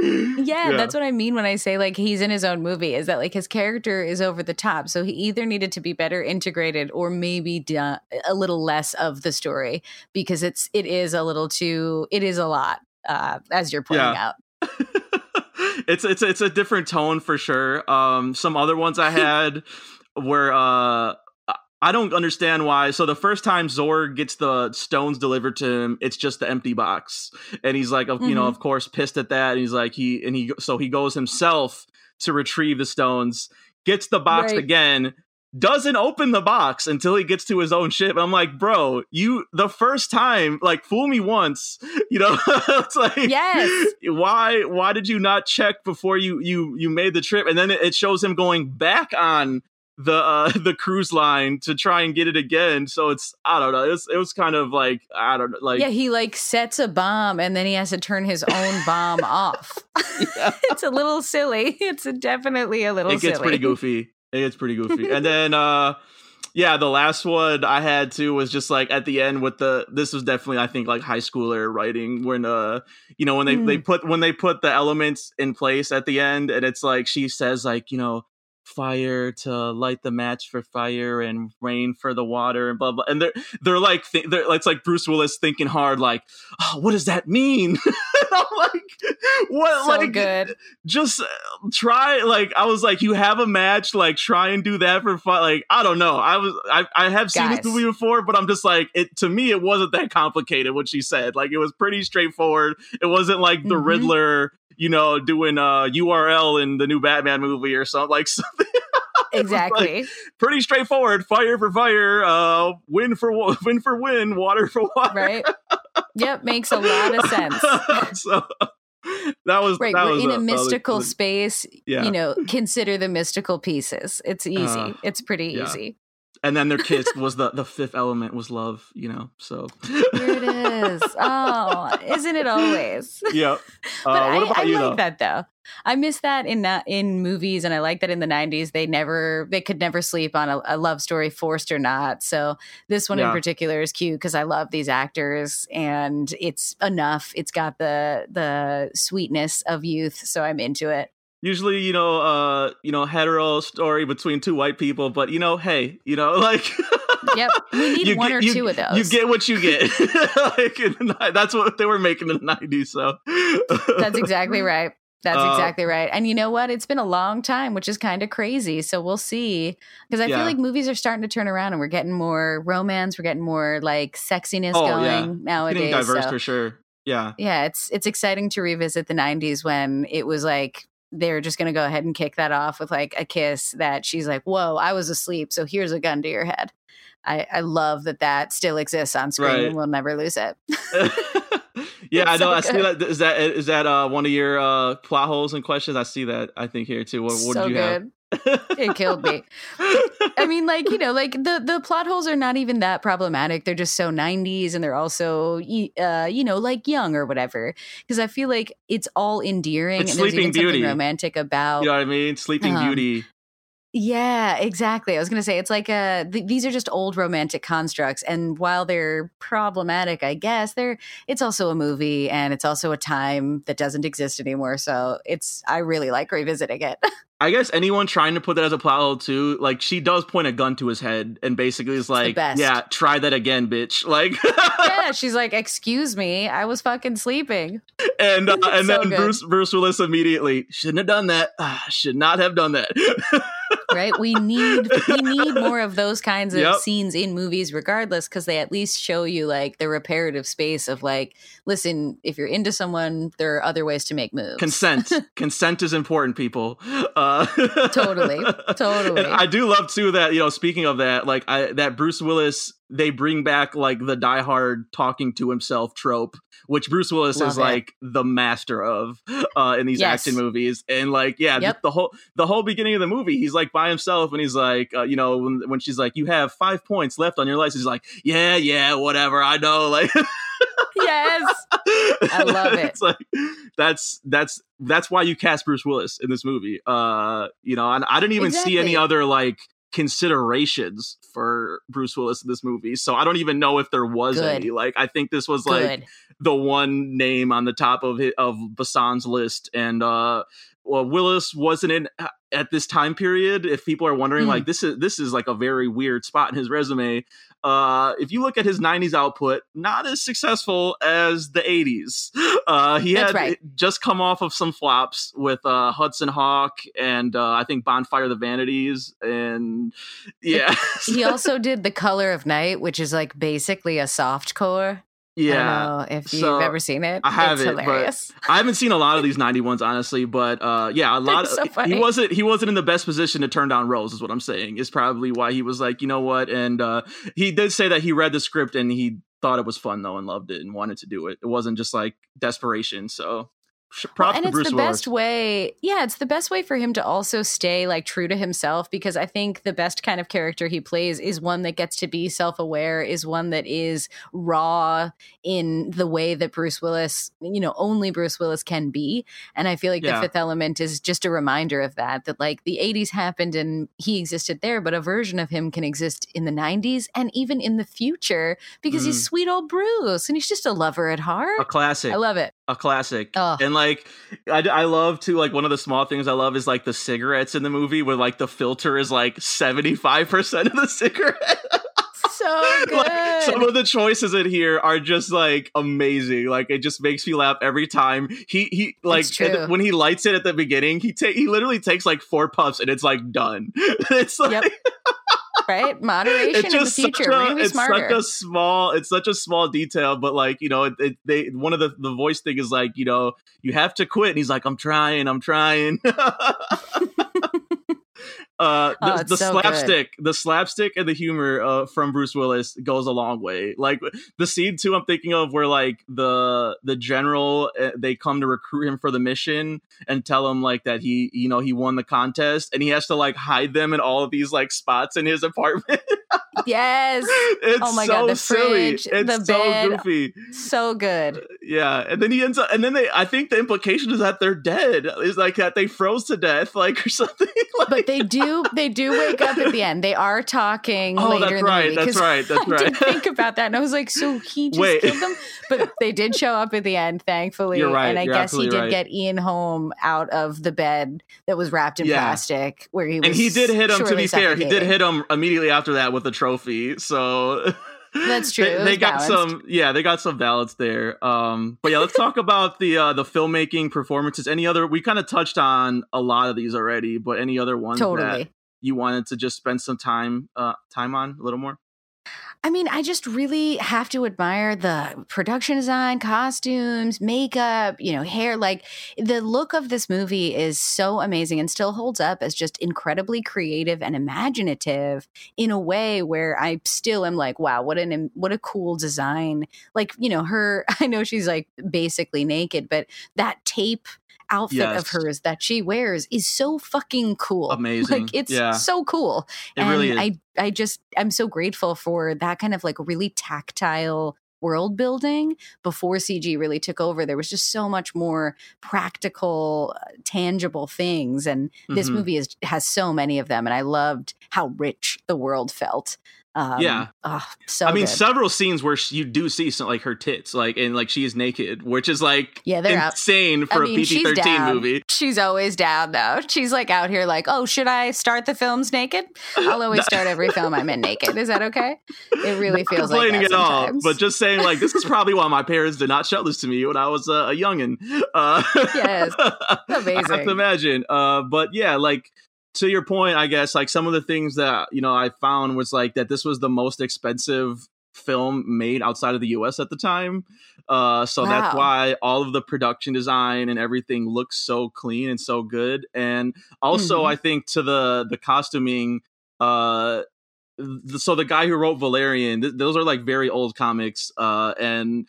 here Yeah, that's what I mean when I say like he's in his own movie is that like his character is over the top. So he either needed to be better integrated or maybe a little less of the story because it's it is a little too it is a lot uh as you're pointing Yeah. out. it's it's it's a different tone for sure. Um, some other ones I had were uh, I don't understand why. So the first time Zorg gets the stones delivered to him, it's just the empty box, and he's like, of you know, Mhm. of course, pissed at that. And he's like, he and he so he goes himself to retrieve the stones, gets the box Right. again. Doesn't open the box until he gets to his own ship. I'm like, bro, you the first time, like, fool me once, you know? it's like, Yes. why why did you not check before you you you made the trip and then it shows him going back on the uh the cruise line to try and get it again so it's i don't know it was, it was kind of like i don't know like yeah, he like sets a bomb and then he has to turn his own bomb off. yeah, it's a little silly. It's definitely a little it gets silly. pretty goofy it gets pretty goofy and then uh yeah the last one i had too was just like at the end with the this was definitely i think like high schooler writing when uh you know when they they put when they put the elements in place at the end and it's like she says like you know fire to light the match for fire and rain for the water and blah blah and they're they're like th- they're it's like Bruce Willis thinking hard like oh, what does that mean I'm like what So like good. just uh, try like I was like you have a match like try and do that for fun like I don't know I was I, I have seen Guys. this movie before but I'm just like it to me it wasn't that complicated what she said like it was pretty straightforward it wasn't like the Mhm. Riddler you know doing a URL in the new Batman movie or something like something Exactly. pretty straightforward fire for fire uh win for win for win water for water right? Yep, makes a lot of sense. so that was Right, that we're was in a- a mystical space. yeah You know, consider the mystical pieces. It's easy. Uh, it's pretty yeah. easy. And then their kiss was the the fifth element was love. You know, so Here it is. Oh, isn't it always? yeah. But Uh, what I, I you like though? that though. I miss that in uh, in movies, and I like that in the '90s. They never, they could never sleep on a, a love story, forced or not. So this one in particular is cute because I love these actors, and it's enough. It's got the the sweetness of youth, so I'm into it. Usually, you know, uh, you know, hetero story between two white people, but you know, hey, you know, like Yep, we need one get- or you- two of those. You get what you get. like, the that's what they were making in the nineties. So That's exactly right. That's Uh, exactly right. And you know what? It's been a long time, which is kind of crazy. So we'll see. Because I Yeah. feel like movies are starting to turn around and we're getting more romance, we're getting more like sexiness Oh, going yeah. nowadays. Getting diverse so- for sure. Yeah. yeah, it's it's exciting to revisit the 90s when it was like they were just going to go ahead and kick that off with like a kiss that she's like, "Whoa, I was asleep, so here's a gun to your head." I, I love that that still exists on screen Right. and we'll never lose it. yeah, I know. so I see that. Is that is that uh, one of your uh, plot holes and questions? I see that. I think here too. What, what so did you good. It killed me. I mean, like you know, like the the plot holes are not even that problematic. They're just so '90s, and they're also, uh, you know, like young or whatever. Because I feel like it's all endearing, It's and Sleeping Beauty. romantic about. you know what I mean? Sleeping Um, Beauty. Yeah, exactly. I was going to say it's like uh th- these are just old romantic constructs and while they're problematic, I guess, they're it's also a movie and it's also a time that doesn't exist anymore. So it's I really like revisiting it. I guess anyone trying to put that as a plot hole too, like she does point a gun to his head and basically is like, "Yeah, try that again, bitch." Like, yeah, she's like, "Excuse me, I was fucking sleeping." and uh, and So then good. Bruce Bruce Willis immediately shouldn't have done that. Should not have done that. Right? We need we need more of those kinds of Yep. scenes in movies regardless cuz they at least show you like the reparative space of like, listen, if you're into someone, there are other ways to make moves. consent consent is important people uh Totally, totally. and i do love too that you know speaking of that like i that bruce willis they bring back like the diehard talking to himself trope which bruce willis Love is it. like the master of uh in these Yes. action movies and like yeah Yep. the whole the whole beginning of the movie he's like by himself and he's like uh, you know when, when she's like you have five points left on your license he's like yeah yeah whatever i know like yes. I love it. It's like that's that's that's why you cast Bruce Willis in this movie. Uh, you know, and I didn't even see any other like considerations for Bruce Willis in this movie. So I don't even know if there was Good. any. Like I think this was like Good. the one name on the top of his, of Besson's list and uh well Willis wasn't in uh, at this time period if people are wondering Mhm. like this is this is like a very weird spot in his resume uh if you look at his 90s output not as successful as the 80s uh he That's had right. just come off of some flops with uh Hudson Hawk and uh I think Bonfire of the Vanities and yeah he also did The Color of Night, which is like basically a soft core. Yeah I don't know if you've So, ever seen it. I have it's it, but hilarious. I haven't seen a lot of these 90 ones honestly, but uh yeah, a lot so of funny. he wasn't he wasn't in the best position to turn down roles is what I'm saying. Is probably why he was like, "You know what?" And uh he did say that he read the script and he thought it was fun though and loved it and wanted to do it. It wasn't just like desperation. So Well, and it's Bruce the Willis. best way. Yeah, it's the best way for him to also stay like true to himself because I think the best kind of character he plays is one that gets to be self-aware, is one that is raw in the way that Bruce Willis, you know, only Bruce Willis can be. And I feel like Yeah. the Fifth Element is just a reminder of that. That like the '80s happened and he existed there, but a version of him can exist in the '90s and even in the future because he's Mm. sweet old Bruce and he's just a lover at heart. A classic. I love it. A classic Oh. and like I, I love to like one of the small things i love is like the cigarettes in the movie where like the filter is like 75% of the cigarette So good. like some of the choices in here are just like amazing like it just makes me laugh every time he he like and when he lights it at the beginning he take he literally takes like four puffs and it's like done it's like Yep. Right? Moderation it's in the future. We're a, be it's smarter. such a small it's such a small detail but like you know it, it, they one of the the voice thing is like you know you have to quit and he's like i'm trying i'm trying uh the, Oh, the so good. slapstick the slapstick and the humor uh from bruce willis goes a long way like the scene too i'm thinking of where like the the general uh, they come to recruit him for the mission and tell him like that he you know he won the contest and he has to like hide them in all of these like spots in his apartment Yes. it's Oh my so God, the silly fridge, it's the so bed. goofy So good. yeah and then he ends up and then they i think the implication is that they're dead is like that they froze to death like or something like But they do they do wake up at the end. They are talking Oh, later that's in the right, movie. that's right, that's I right. did think about that and I was like, so he just Wait. killed them? But they did show up at the end, thankfully. You're right, And I guess he did right. get Ian home out of the bed that was wrapped in Yeah. plastic where he was and he did hit him to be fair he did hit him immediately after that with a trophy so That's true, they, they got balanced. some yeah they got some balance there um but yeah let's talk about the uh the filmmaking performances any other we kind of touched on a lot of these already but any other ones Totally. that you wanted to just spend some time uh time on a little more I mean, I just really have to admire the production design, costumes, makeup, you know, hair. Like the look of this movie is so amazing and still holds up as just incredibly creative and imaginative in a way where I still am like, wow, what an what a cool design. Like, you know, her I know she's like basically naked, but that tape outfit of hers that she wears is so fucking cool. Amazing. Like it's Yeah. so cool it and really is I I just I'm so grateful for that kind of like really tactile world building before CG really took over. There was just so much more practical, uh, tangible things, and this Mhm. movie is has so many of them. And I loved how rich the world felt. Um, Yeah. oh, so I mean, good. several scenes where sh- you do see some like her tits, like and like she is naked, which is like Yeah, they're out. insane for I mean, a PG thirteen movie. She's always down though. She's like out here like, oh, should I start the films naked? I'll always start every film I'm in naked. Is that okay? It really Not feels like complaining that at all, but just saying like this is probably why my parents did not show this to me when I was uh, a youngin. Uh, Yes. I have Amazing. to imagine. Uh, but yeah, like to your point, I guess like some of the things that you know I found was like that this was the most expensive film made outside of the US at the time. Uh, so that's why all of the production design and everything looks so clean and so good. And also, Mhm. I think to the the costuming, uh, th- so the guy who wrote Valerian, th- those are like very old comics, uh, and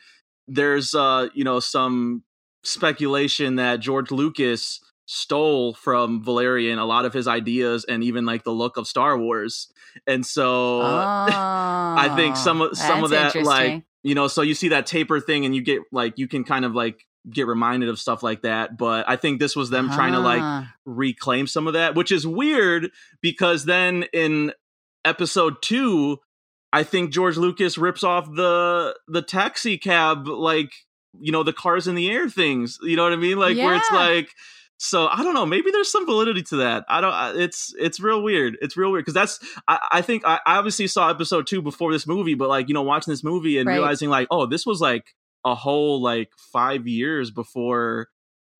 there's uh, you know some speculation that George Lucas stole from Valerian a lot of his ideas and even like the look of Star Wars. And so I think some of some of Oh, that like you know so you see that taper thing and you get like you can kind of like get reminded of stuff like that but I think this was them trying to like Ah. reclaim some of that, which is weird because then in episode two, I think George Lucas rips off the the taxi cab, like you know, the cars in the air things. You know what I mean? Like where it's like. So I don't know. Maybe there's some validity to that. I don't. It's it's real weird. It's real weird because that's. I, I think I, I obviously saw episode two before this movie, but like you know, watching this movie and Right. realizing like, oh, this was like a whole like five years before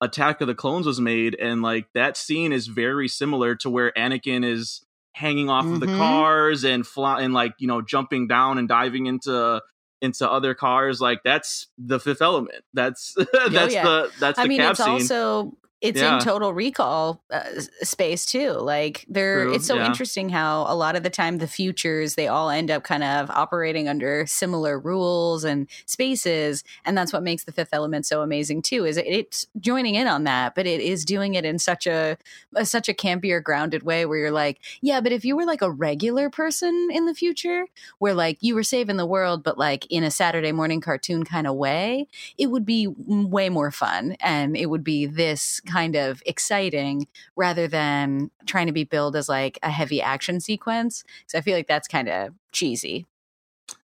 Attack of the Clones was made, and like that scene is very similar to where Anakin is hanging off of the Mhm. cars and fly and like you know jumping down and diving into into other cars. Like that's the Fifth Element. That's that's yeah. the that's the I mean, it's scene. also it's Yeah. in total recall uh, space too. Like there, True, it's so yeah. interesting how a lot of the time the futures they all end up kind of operating under similar rules and spaces, and that's what makes the Fifth Element so amazing too. Is it, it's joining in on that, but it is doing it in such a, a such a campier, grounded way where you're like, yeah, but if you were like a regular person in the future, where like you were saving the world, but like in a Saturday morning cartoon kind of way, it would be way more fun and it would be this kind of exciting rather than trying to be billed as like a heavy action sequence. So I feel like that's kind of cheesy.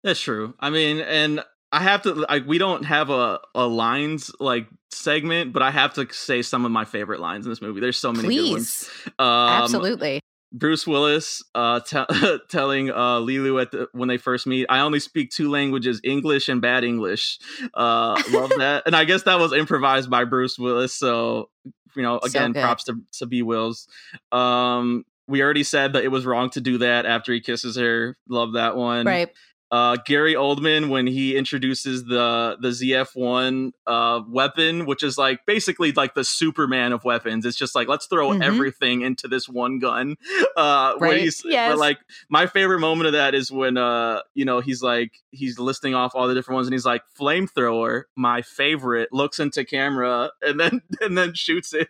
That's true. I mean, and I have to. Like, we don't have a a lines like segment, but I have to say some of my favorite lines in this movie. There's so many good ones. Please. Um, Absolutely. Bruce Willis uh, te- telling uh, Leeloo at the, when they first meet, "I only speak two languages: English and bad English." Uh, love that, and I guess that was improvised by Bruce Willis. So you know, again, good. props to to B Wills. Um, we already said that it was wrong to do that after he kisses her. Love that one. Right. Uh, Gary Oldman when he introduces the the ZF1 uh, weapon, which is like basically like the Superman of weapons. It's just like let's throw Mhm. everything into this one gun. Uh, where Right. he's Yes. but like my favorite moment of that is when uh you know he's like he's listing off all the different ones and he's like flamethrower, my favorite. Looks into camera and then and then shoots it.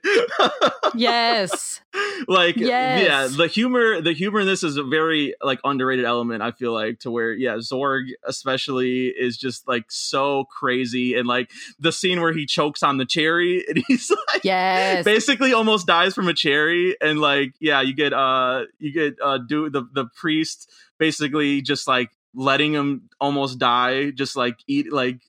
Yes. like yeah the humor the humor in this is a very like underrated element i feel like to where yeah zorg especially is just like so crazy and like the scene where he chokes on the cherry and he's like Yes. basically almost dies from a cherry and like yeah you get uh you get uh do the the priest basically just like letting him almost die just like eat like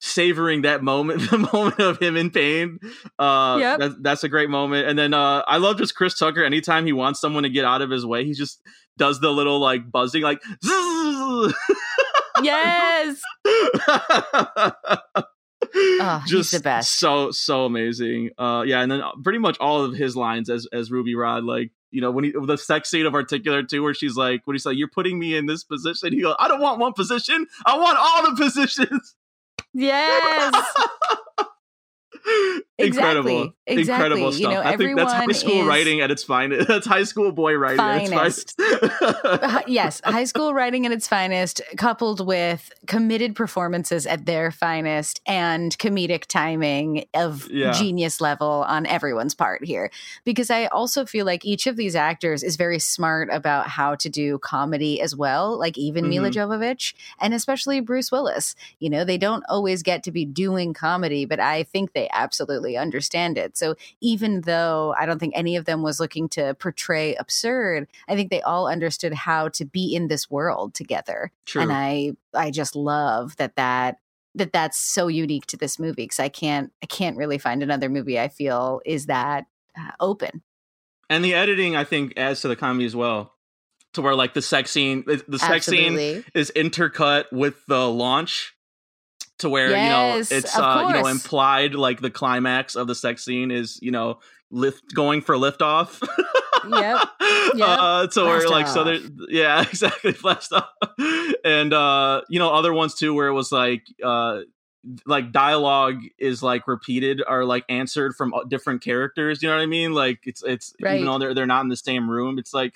savoring that moment the moment of him in pain uh Yep. that, that's a great moment and then uh i love just chris tucker anytime he wants someone to get out of his way he just does the little like buzzing like "Zzz." Yes. Oh, he's just the best. so so amazing uh yeah and then pretty much all of his lines as as ruby rhod like you know when he the sex scene of articulate too where she's like when he's like you're putting me in this position he goes i don't want one position i want all the positions Yes. incredible Exactly. incredible Exactly. You stuff know, i think that's high school writing at its finest that's high school boy writing Finest. at its finest yes, high school writing at its finest, coupled with committed performances at their finest and comedic timing of Yeah. genius level on everyone's part here. Because I also feel like each of these actors is very smart about how to do comedy as well, like even Milla Mm-hmm. Jovovich and especially Bruce Willis. You know, they don't always get to be doing comedy, but I think they absolutely understand it. So even though I don't think any of them was looking to portray absurd, I think they all understood how to be in this world together. True. And I I just love that that that that's so unique to this movie because I can't I can't really find another movie I feel is that uh, open. and the editing i think adds to the comedy as well to where like the sex scene the the sex scene is intercut with the launch to where Yes, you know it's uh you know implied like the climax of the sex scene is you know lift going for liftoff. Yep, yep. uh so where Blast like so there yeah exactly blast off. And uh you know other ones too where it was like uh like dialogue is like repeated or like answered from uh, different characters you know what i mean? Like it's it's Right. even though they're they're not in the same room it's like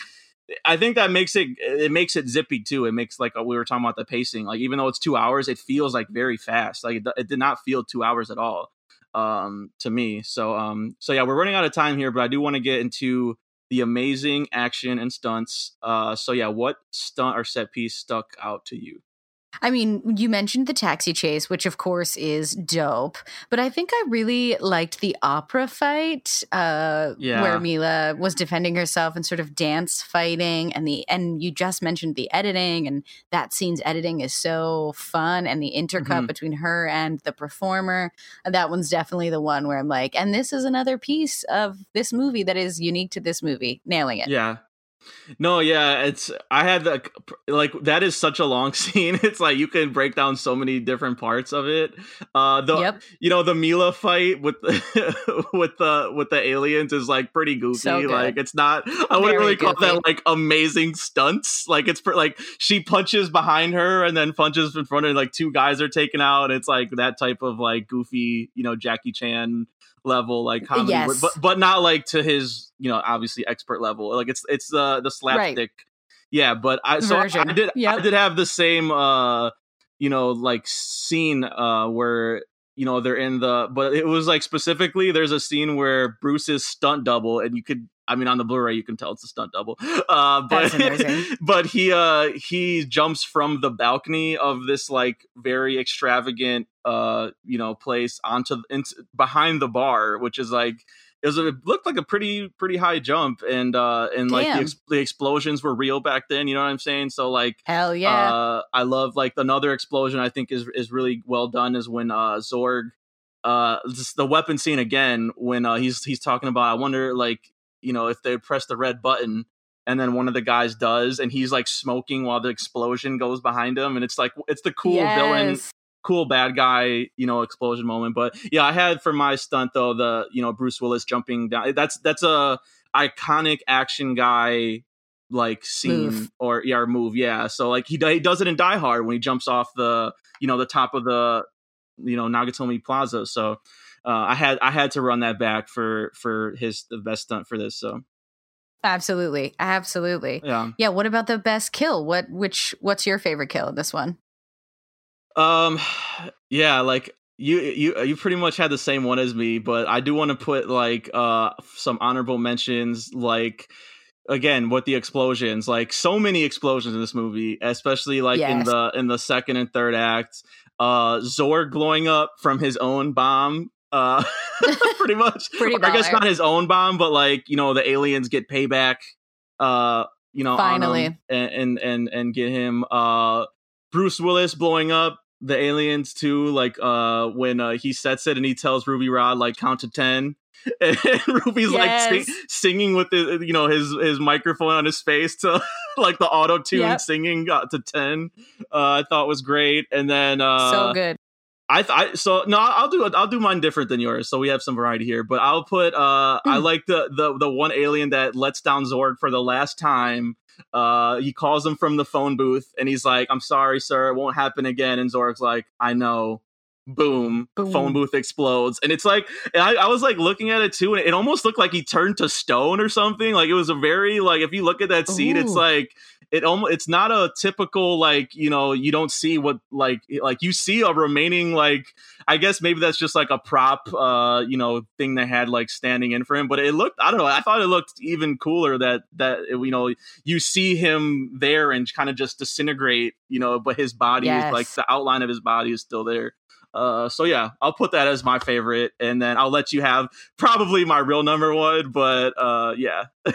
I think that makes it it makes it zippy too. It makes like uh, we were talking about the pacing. Like even though it's two hours, it feels like very fast. Like it, it did not feel two hours at all um, to me. So um so yeah, we're running out of time here, but I do want to get into the amazing action and stunts. Uh, so yeah, what stunt or set piece stuck out to you? I mean, you mentioned the taxi chase, which of course is dope, but I think I really liked the opera fight, uh, Yeah. where Milla was defending herself and sort of dance fighting, and the and you just mentioned the editing, and that scene's editing is so fun, and the intercut Mhm. between her and the performer. That one's definitely the one where I'm like, and this is another piece of this movie that is unique to this movie, nailing it. Yeah. No, yeah, it's I had the like that is such a long scene. It's like you can break down so many different parts of it. Uh the Yep. you know the Milla fight with the with the with the aliens is like pretty goofy. So like it's not I wouldn't Very really call that like amazing stunts. Like it's like she punches behind her and then punches in front of her, like two guys are taken out. It's like that type of like goofy, you know, Jackie Chan level like comedy Yes. but but not like to his you know obviously expert level like it's it's the the slapstick. Yeah but i so I, I did i did have the same uh you know like scene uh where you know they're in the but it was like specifically there's a scene where bruce's stunt double and you could i mean on the blu-ray you can tell it's a stunt double uh but but he uh he jumps from the balcony of this like very extravagant uh you know place onto into, behind the bar which is like it was a, it looked like a pretty pretty high jump and uh and like the, ex- the explosions were real back then you know what i'm saying so like Hell yeah. uh, I love like another explosion. I think is is really well done is when uh, Zorg, uh, the weapon scene again when uh, he's he's talking about. I wonder like you know if they press the red button and then one of the guys does and he's like smoking while the explosion goes behind him and it's like it's the cool villain cool bad guy, you know, explosion moment. But yeah, I had for my stunt though the you know Bruce Willis jumping down. Eh, that's that's a iconic action guy like scene Move. or yeah or move yeah so like he, he does it in die hard when he jumps off the you know the top of the you know Nakatomi plaza so uh, i had i had to run that back for for his the best stunt for this so Absolutely. Absolutely. yeah Yeah, what about the best kill? What which what's your favorite kill in this one? um yeah like you you you pretty much had the same one as me but i do want to put like uh some honorable mentions like again with the explosions like so many explosions in this movie especially like in the in the second and third act uh zorg blowing up from his own bomb uh pretty much Pretty i guess not his own bomb but like you know the aliens get payback uh you know Finally. and and and, and get him uh bruce willis blowing up the aliens too like uh when uh he sets it and he tells ruby rhod like count to 10 and ruby's like sing, singing with the you know his his microphone on his face to like the auto tune Yep. singing uh, to 10 uh i thought was great and then uh so good. I, th- I so no I'll do I'll do mine different than yours so we have some variety here but I'll put uh I Hmm. like the the the one alien that lets down Zorg for the last time uh he calls him from the phone booth and he's like I'm sorry sir it won't happen again and Zorg's like I know boom, Boom. phone booth explodes and it's like and I, I was like looking at it too and it almost looked like he turned to stone or something like it was a very like if you look at that scene it's like it almost it's not a typical like you know you don't see what like like you see a remaining like I guess maybe that's just like a prop uh you know thing they had like standing in for him but it looked I don't know I thought it looked even cooler that that you know you see him there and kind of just disintegrate you know but his body is like the outline of his body is still there uh so yeah I'll put that as my favorite and then I'll let you have probably my real number one but uh yeah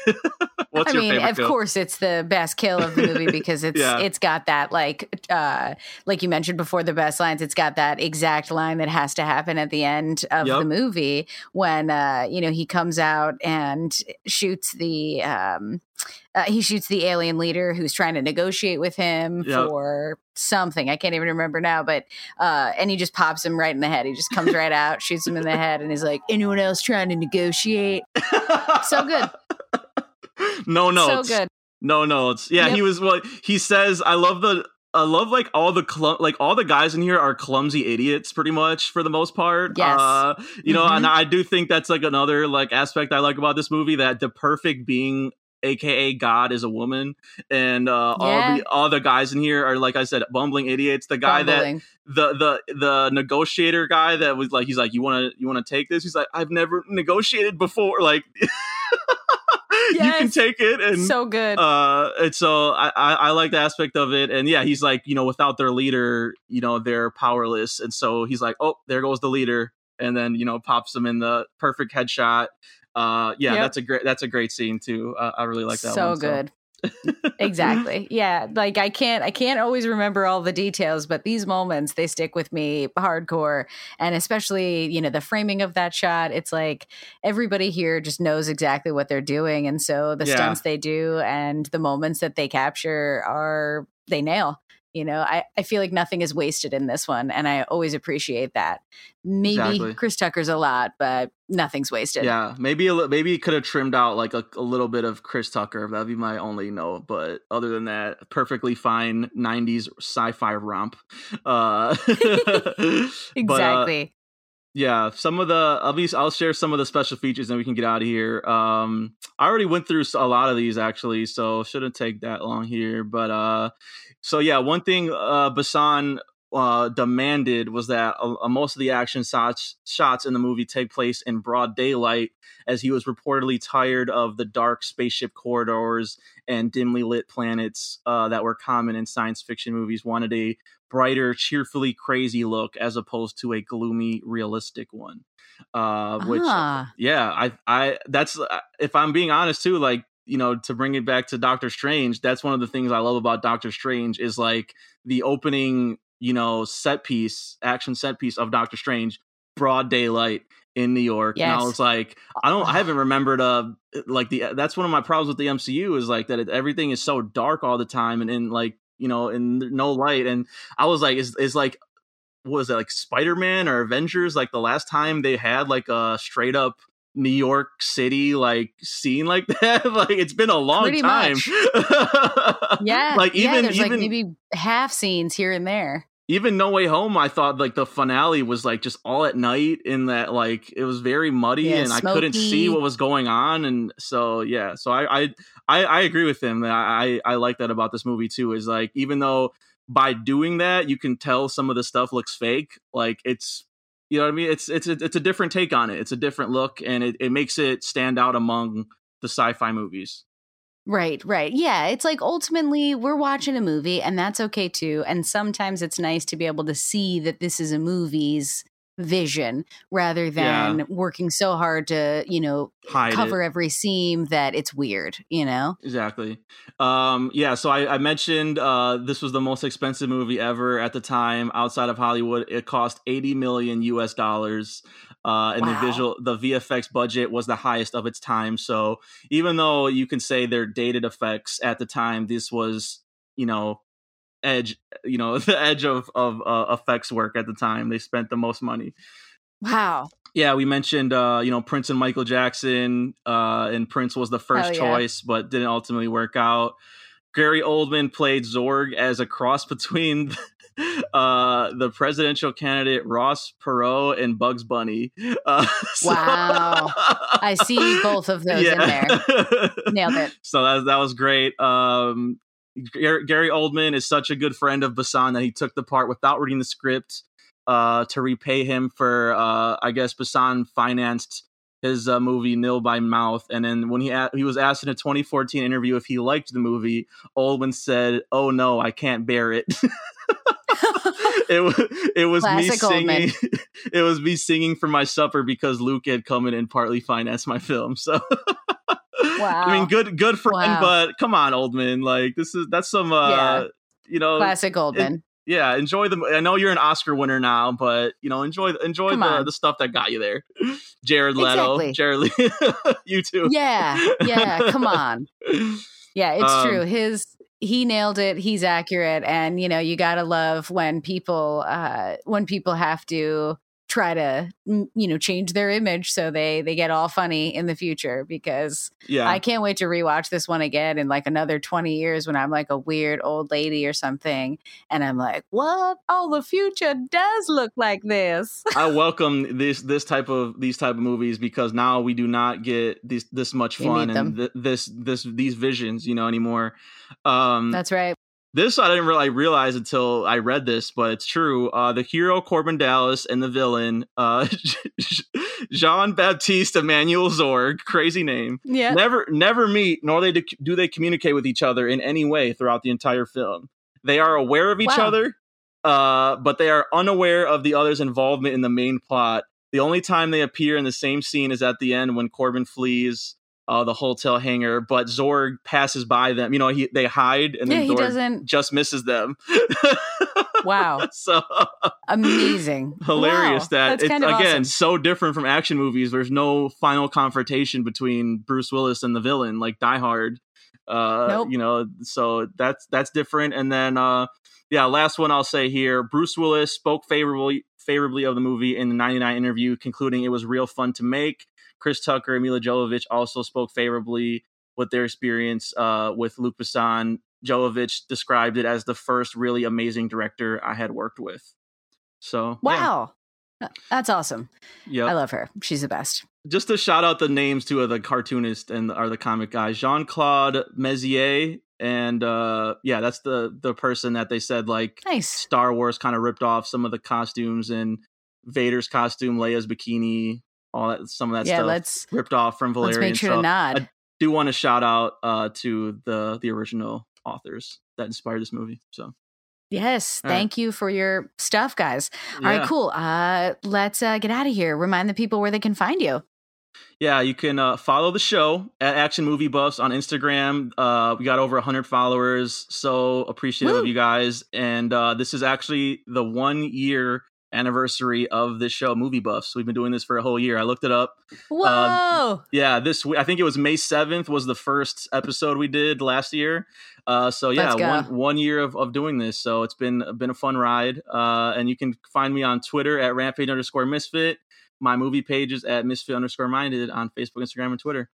what's I your mean, favorite of kill? course it's the best kill of the movie because it's Yeah. it's got that like uh like you mentioned before the best lines, it's got that exact line that has to happen at the end of Yep. the movie when uh you know he comes out and shoots the um uh, he shoots the alien leader who's trying to negotiate with him Yep. for something. I can't even remember now, but uh, and he just pops him right in the head. He just comes right out, shoots him in the head, and he's like, "Anyone else trying to negotiate?" So good. no notes. So good. No notes. Yeah, Yep. he was well. He says, "I love the." I love like all the clu- like all the guys in here are clumsy idiots pretty much for the most part. Yes. Uh, you know, Mhm. and I do think that's like another like aspect I like about this movie that the perfect being aka God is a woman and uh all Yeah. the all the guys in here are like I said bumbling idiots. The guy that the the the negotiator guy that was like he's like you want to you want to take this he's like i've never negotiated before like you can take it and so good. uh and so I, I i like the aspect of it and yeah he's like you know without their leader you know they're powerless and so he's like oh there goes the leader and then you know pops him in the perfect headshot uh yeah Yep. that's a great that's a great scene too uh, i really like that so one good. exactly. Yeah. Like I can't I can't always remember all the details, but these moments they stick with me hardcore. And especially, you know, the framing of that shot, it's like everybody here just knows exactly what they're doing. And so the Yeah. stunts they do and the moments that they capture are they nail. You know, I, I feel like nothing is wasted in this one, and I always appreciate that. Maybe Exactly. Chris Tucker's a lot, but nothing's wasted. Yeah, maybe a maybe it could have trimmed out like a, a little bit of Chris Tucker. That'd be my only note. But other than that, perfectly fine '90s sci-fi romp. Uh, uh, exactly. Yeah, some of the at least I'll share some of the special features and we can get out of here. Um, I already went through a lot of these actually, so shouldn't take that long here. But uh, so yeah, one thing uh, Besson uh, demanded was that uh, most of the action shots shots in the movie take place in broad daylight, as he was reportedly tired of the dark spaceship corridors and dimly lit planets uh, that were common in science fiction movies. Wanted a brighter, cheerfully crazy look as opposed to a gloomy, realistic one. Uh, which, Ah. yeah, I, I, that's uh, if I'm being honest too, like you know, to bring it back to Doctor Strange, that's one of the things I love about Doctor Strange is like the opening, you know, set piece, action set piece of Doctor Strange, broad daylight in New York. And I was like, I don't, I haven't remembered, uh, like the, that's one of my problems with the MCU is like that it, everything is so dark all the time and in like, you know, and no light. And I was like, is, is like, what was it like Spider Man or Avengers? Like the last time they had like a straight up New York City like scene like that. like it's been a long Pretty time. Yeah. like yeah, even there's even like maybe half scenes here and there. Even No Way Home, I thought like the finale was like just all at night in that like it was very muddy Yeah, and I couldn't see what was going on and so yeah, so I I I, I agree with him that I I like that about this movie too is like even though by doing that you can tell some of the stuff looks fake, like it's you know what I mean? It's it's a, it's a different take on it. It's a different look and it, it makes it stand out among the sci-fi movies. Right, right. Yeah, it's like ultimately we're watching a movie and that's okay too. And sometimes it's nice to be able to see that this is a movie's vision rather than working so hard to, you know, Hide it. cover every seam that it's weird, you know? Exactly. Um, yeah, so I, I mentioned uh, this was the most expensive movie ever at the time outside of Hollywood. It cost 80 million US dollars. Uh, and Wow. the visual, the VFX budget was the highest of its time. So even though you can say they're dated effects at the time, this was, you know, edge, you know, the edge of of uh, effects work at the time. They spent the most money. Wow. Yeah, we mentioned uh, you know Prince and Michael Jackson, uh, and Prince was the first Oh, yeah. choice, but didn't ultimately work out. Gary Oldman played Zorg as a cross between uh, the presidential candidate Ross Perot and Bugs Bunny. Uh, so- Wow. I see both of those in there. Nailed it. So that that was great. Um, Gary, Gary Oldman is such a good friend of Besson that he took the part without reading the script uh, to repay him for. Uh, I guess Besson financed his uh, movie Nil by Mouth, and then when he a- he was asked in a 2014 interview if he liked the movie, Oldman said, "Oh no, I can't bear it." It was it was me singing. Oldman. it was me singing for my supper because Luc had come in and partly financed my film. So. I mean, good, good friend, Wow. but come on, old man. Like this is that's some, uh, Yeah. you know, Classic Oldman. yeah. Enjoy the. I know you're an Oscar winner now, but you know, enjoy enjoy Come the, on. the stuff that got you there. Jared Leto, Exactly. Jared, Le- you too. yeah. Yeah. Come on. Yeah, it's Um, true. His he nailed it. He's accurate, and you know you gotta love when people uh, when people have to try to mm, you know change their image so they they get all funny in the future because Yeah, I can't wait to rewatch this one again in like another 20 years when I'm like a weird old lady or something and I'm like what? Oh the future does look like this. I welcome this this type of these type of movies because now we do not get this this much fun and th- this this these visions, you know, anymore. Um, that's right This I didn't really realize until I read this, but it's true. Uh, the hero Korben Dallas and the villain uh, Jean Baptiste Emmanuel Zorg, crazy name, yeah never never meet nor they do, do they communicate with each other in any way throughout the entire film. They are aware of each Wow. other, uh, but they are unaware of the other's involvement in the main plot. The only time they appear in the same scene is at the end when Korben flees uh, the hotel hangar, but Zorg passes by them. You know, he they hide and yeah then he Zorg doesn't just misses them. wow so amazing hilarious Wow, that that's it's again awesome. so different from action movies. There's no final confrontation between Bruce Willis and the villain like Die Hard. Uh, Nope. you know, so that's that's different. And then uh, yeah, last one I'll say here: Bruce Willis spoke favorably favorably of the movie in the '99 interview, concluding it was real fun to make. Chris Tucker and Milla Jovovich also spoke favorably with their experience uh, with Luc Besson. Jovovich described it as the first really amazing director I had worked with. So yeah. wow that's awesome Yep. I love her she's the best Just to shout out the names too of the cartoonist and are the comic guys, Jean Claude Mézières, and uh, yeah, that's the the person that they said like nice Star Wars kind of ripped off some of the costumes and Vader's costume, Leia's bikini, all that some of that yeah stuff let's ripped off from Valerian. let's make sure so to nod I do want to shout out uh, to the the original authors that inspired this movie. So Yes, All right. thank you for your stuff, guys. All yeah. right, cool. Uh, let's uh, get out of here. Remind the people where they can find you. Yeah, you can uh, follow the show at Action Movie Buffs on Instagram. Uh, we got over 100 followers, so appreciative Woo. of you guys. And uh, this is actually the one year anniversary of this show, Movie Buffs. We've been doing this for a whole year. I looked it up. Whoa! Yeah, this week I think it was May 7th was the first episode we did last year. Uh, so yeah, one one year of, of doing this. So it's been been a fun ride. Uh, and you can find me on Twitter at rampage underscore misfit. my movie pages at misfit underscore minded on Facebook, Instagram, and Twitter.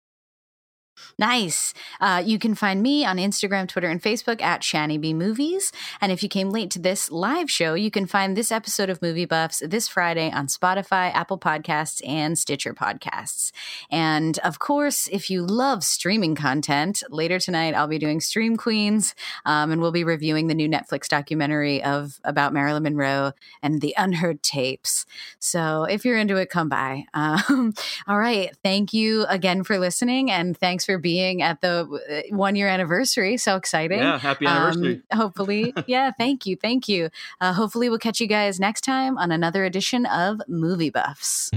Nice. Uh, you can find me on Instagram, Twitter, and Facebook at Shani B Movies. And if you came late to this live show, you can find this episode of Movie Buffs this Friday on Spotify, Apple Podcasts, and Stitcher Podcasts. And of course, if you love streaming content, later tonight I'll be doing Stream Queens, um, and we'll be reviewing the new Netflix documentary of about Marilyn Monroe and the unheard tapes. So if you're into it, come by. Um, all right. Thank you again for listening, and thanks for being at the uh, one year anniversary. So exciting. Yeah, happy anniversary. Um, hopefully. yeah, thank you. Thank you. Uh, hopefully, we'll catch you guys next time on another edition of Movie Buffs.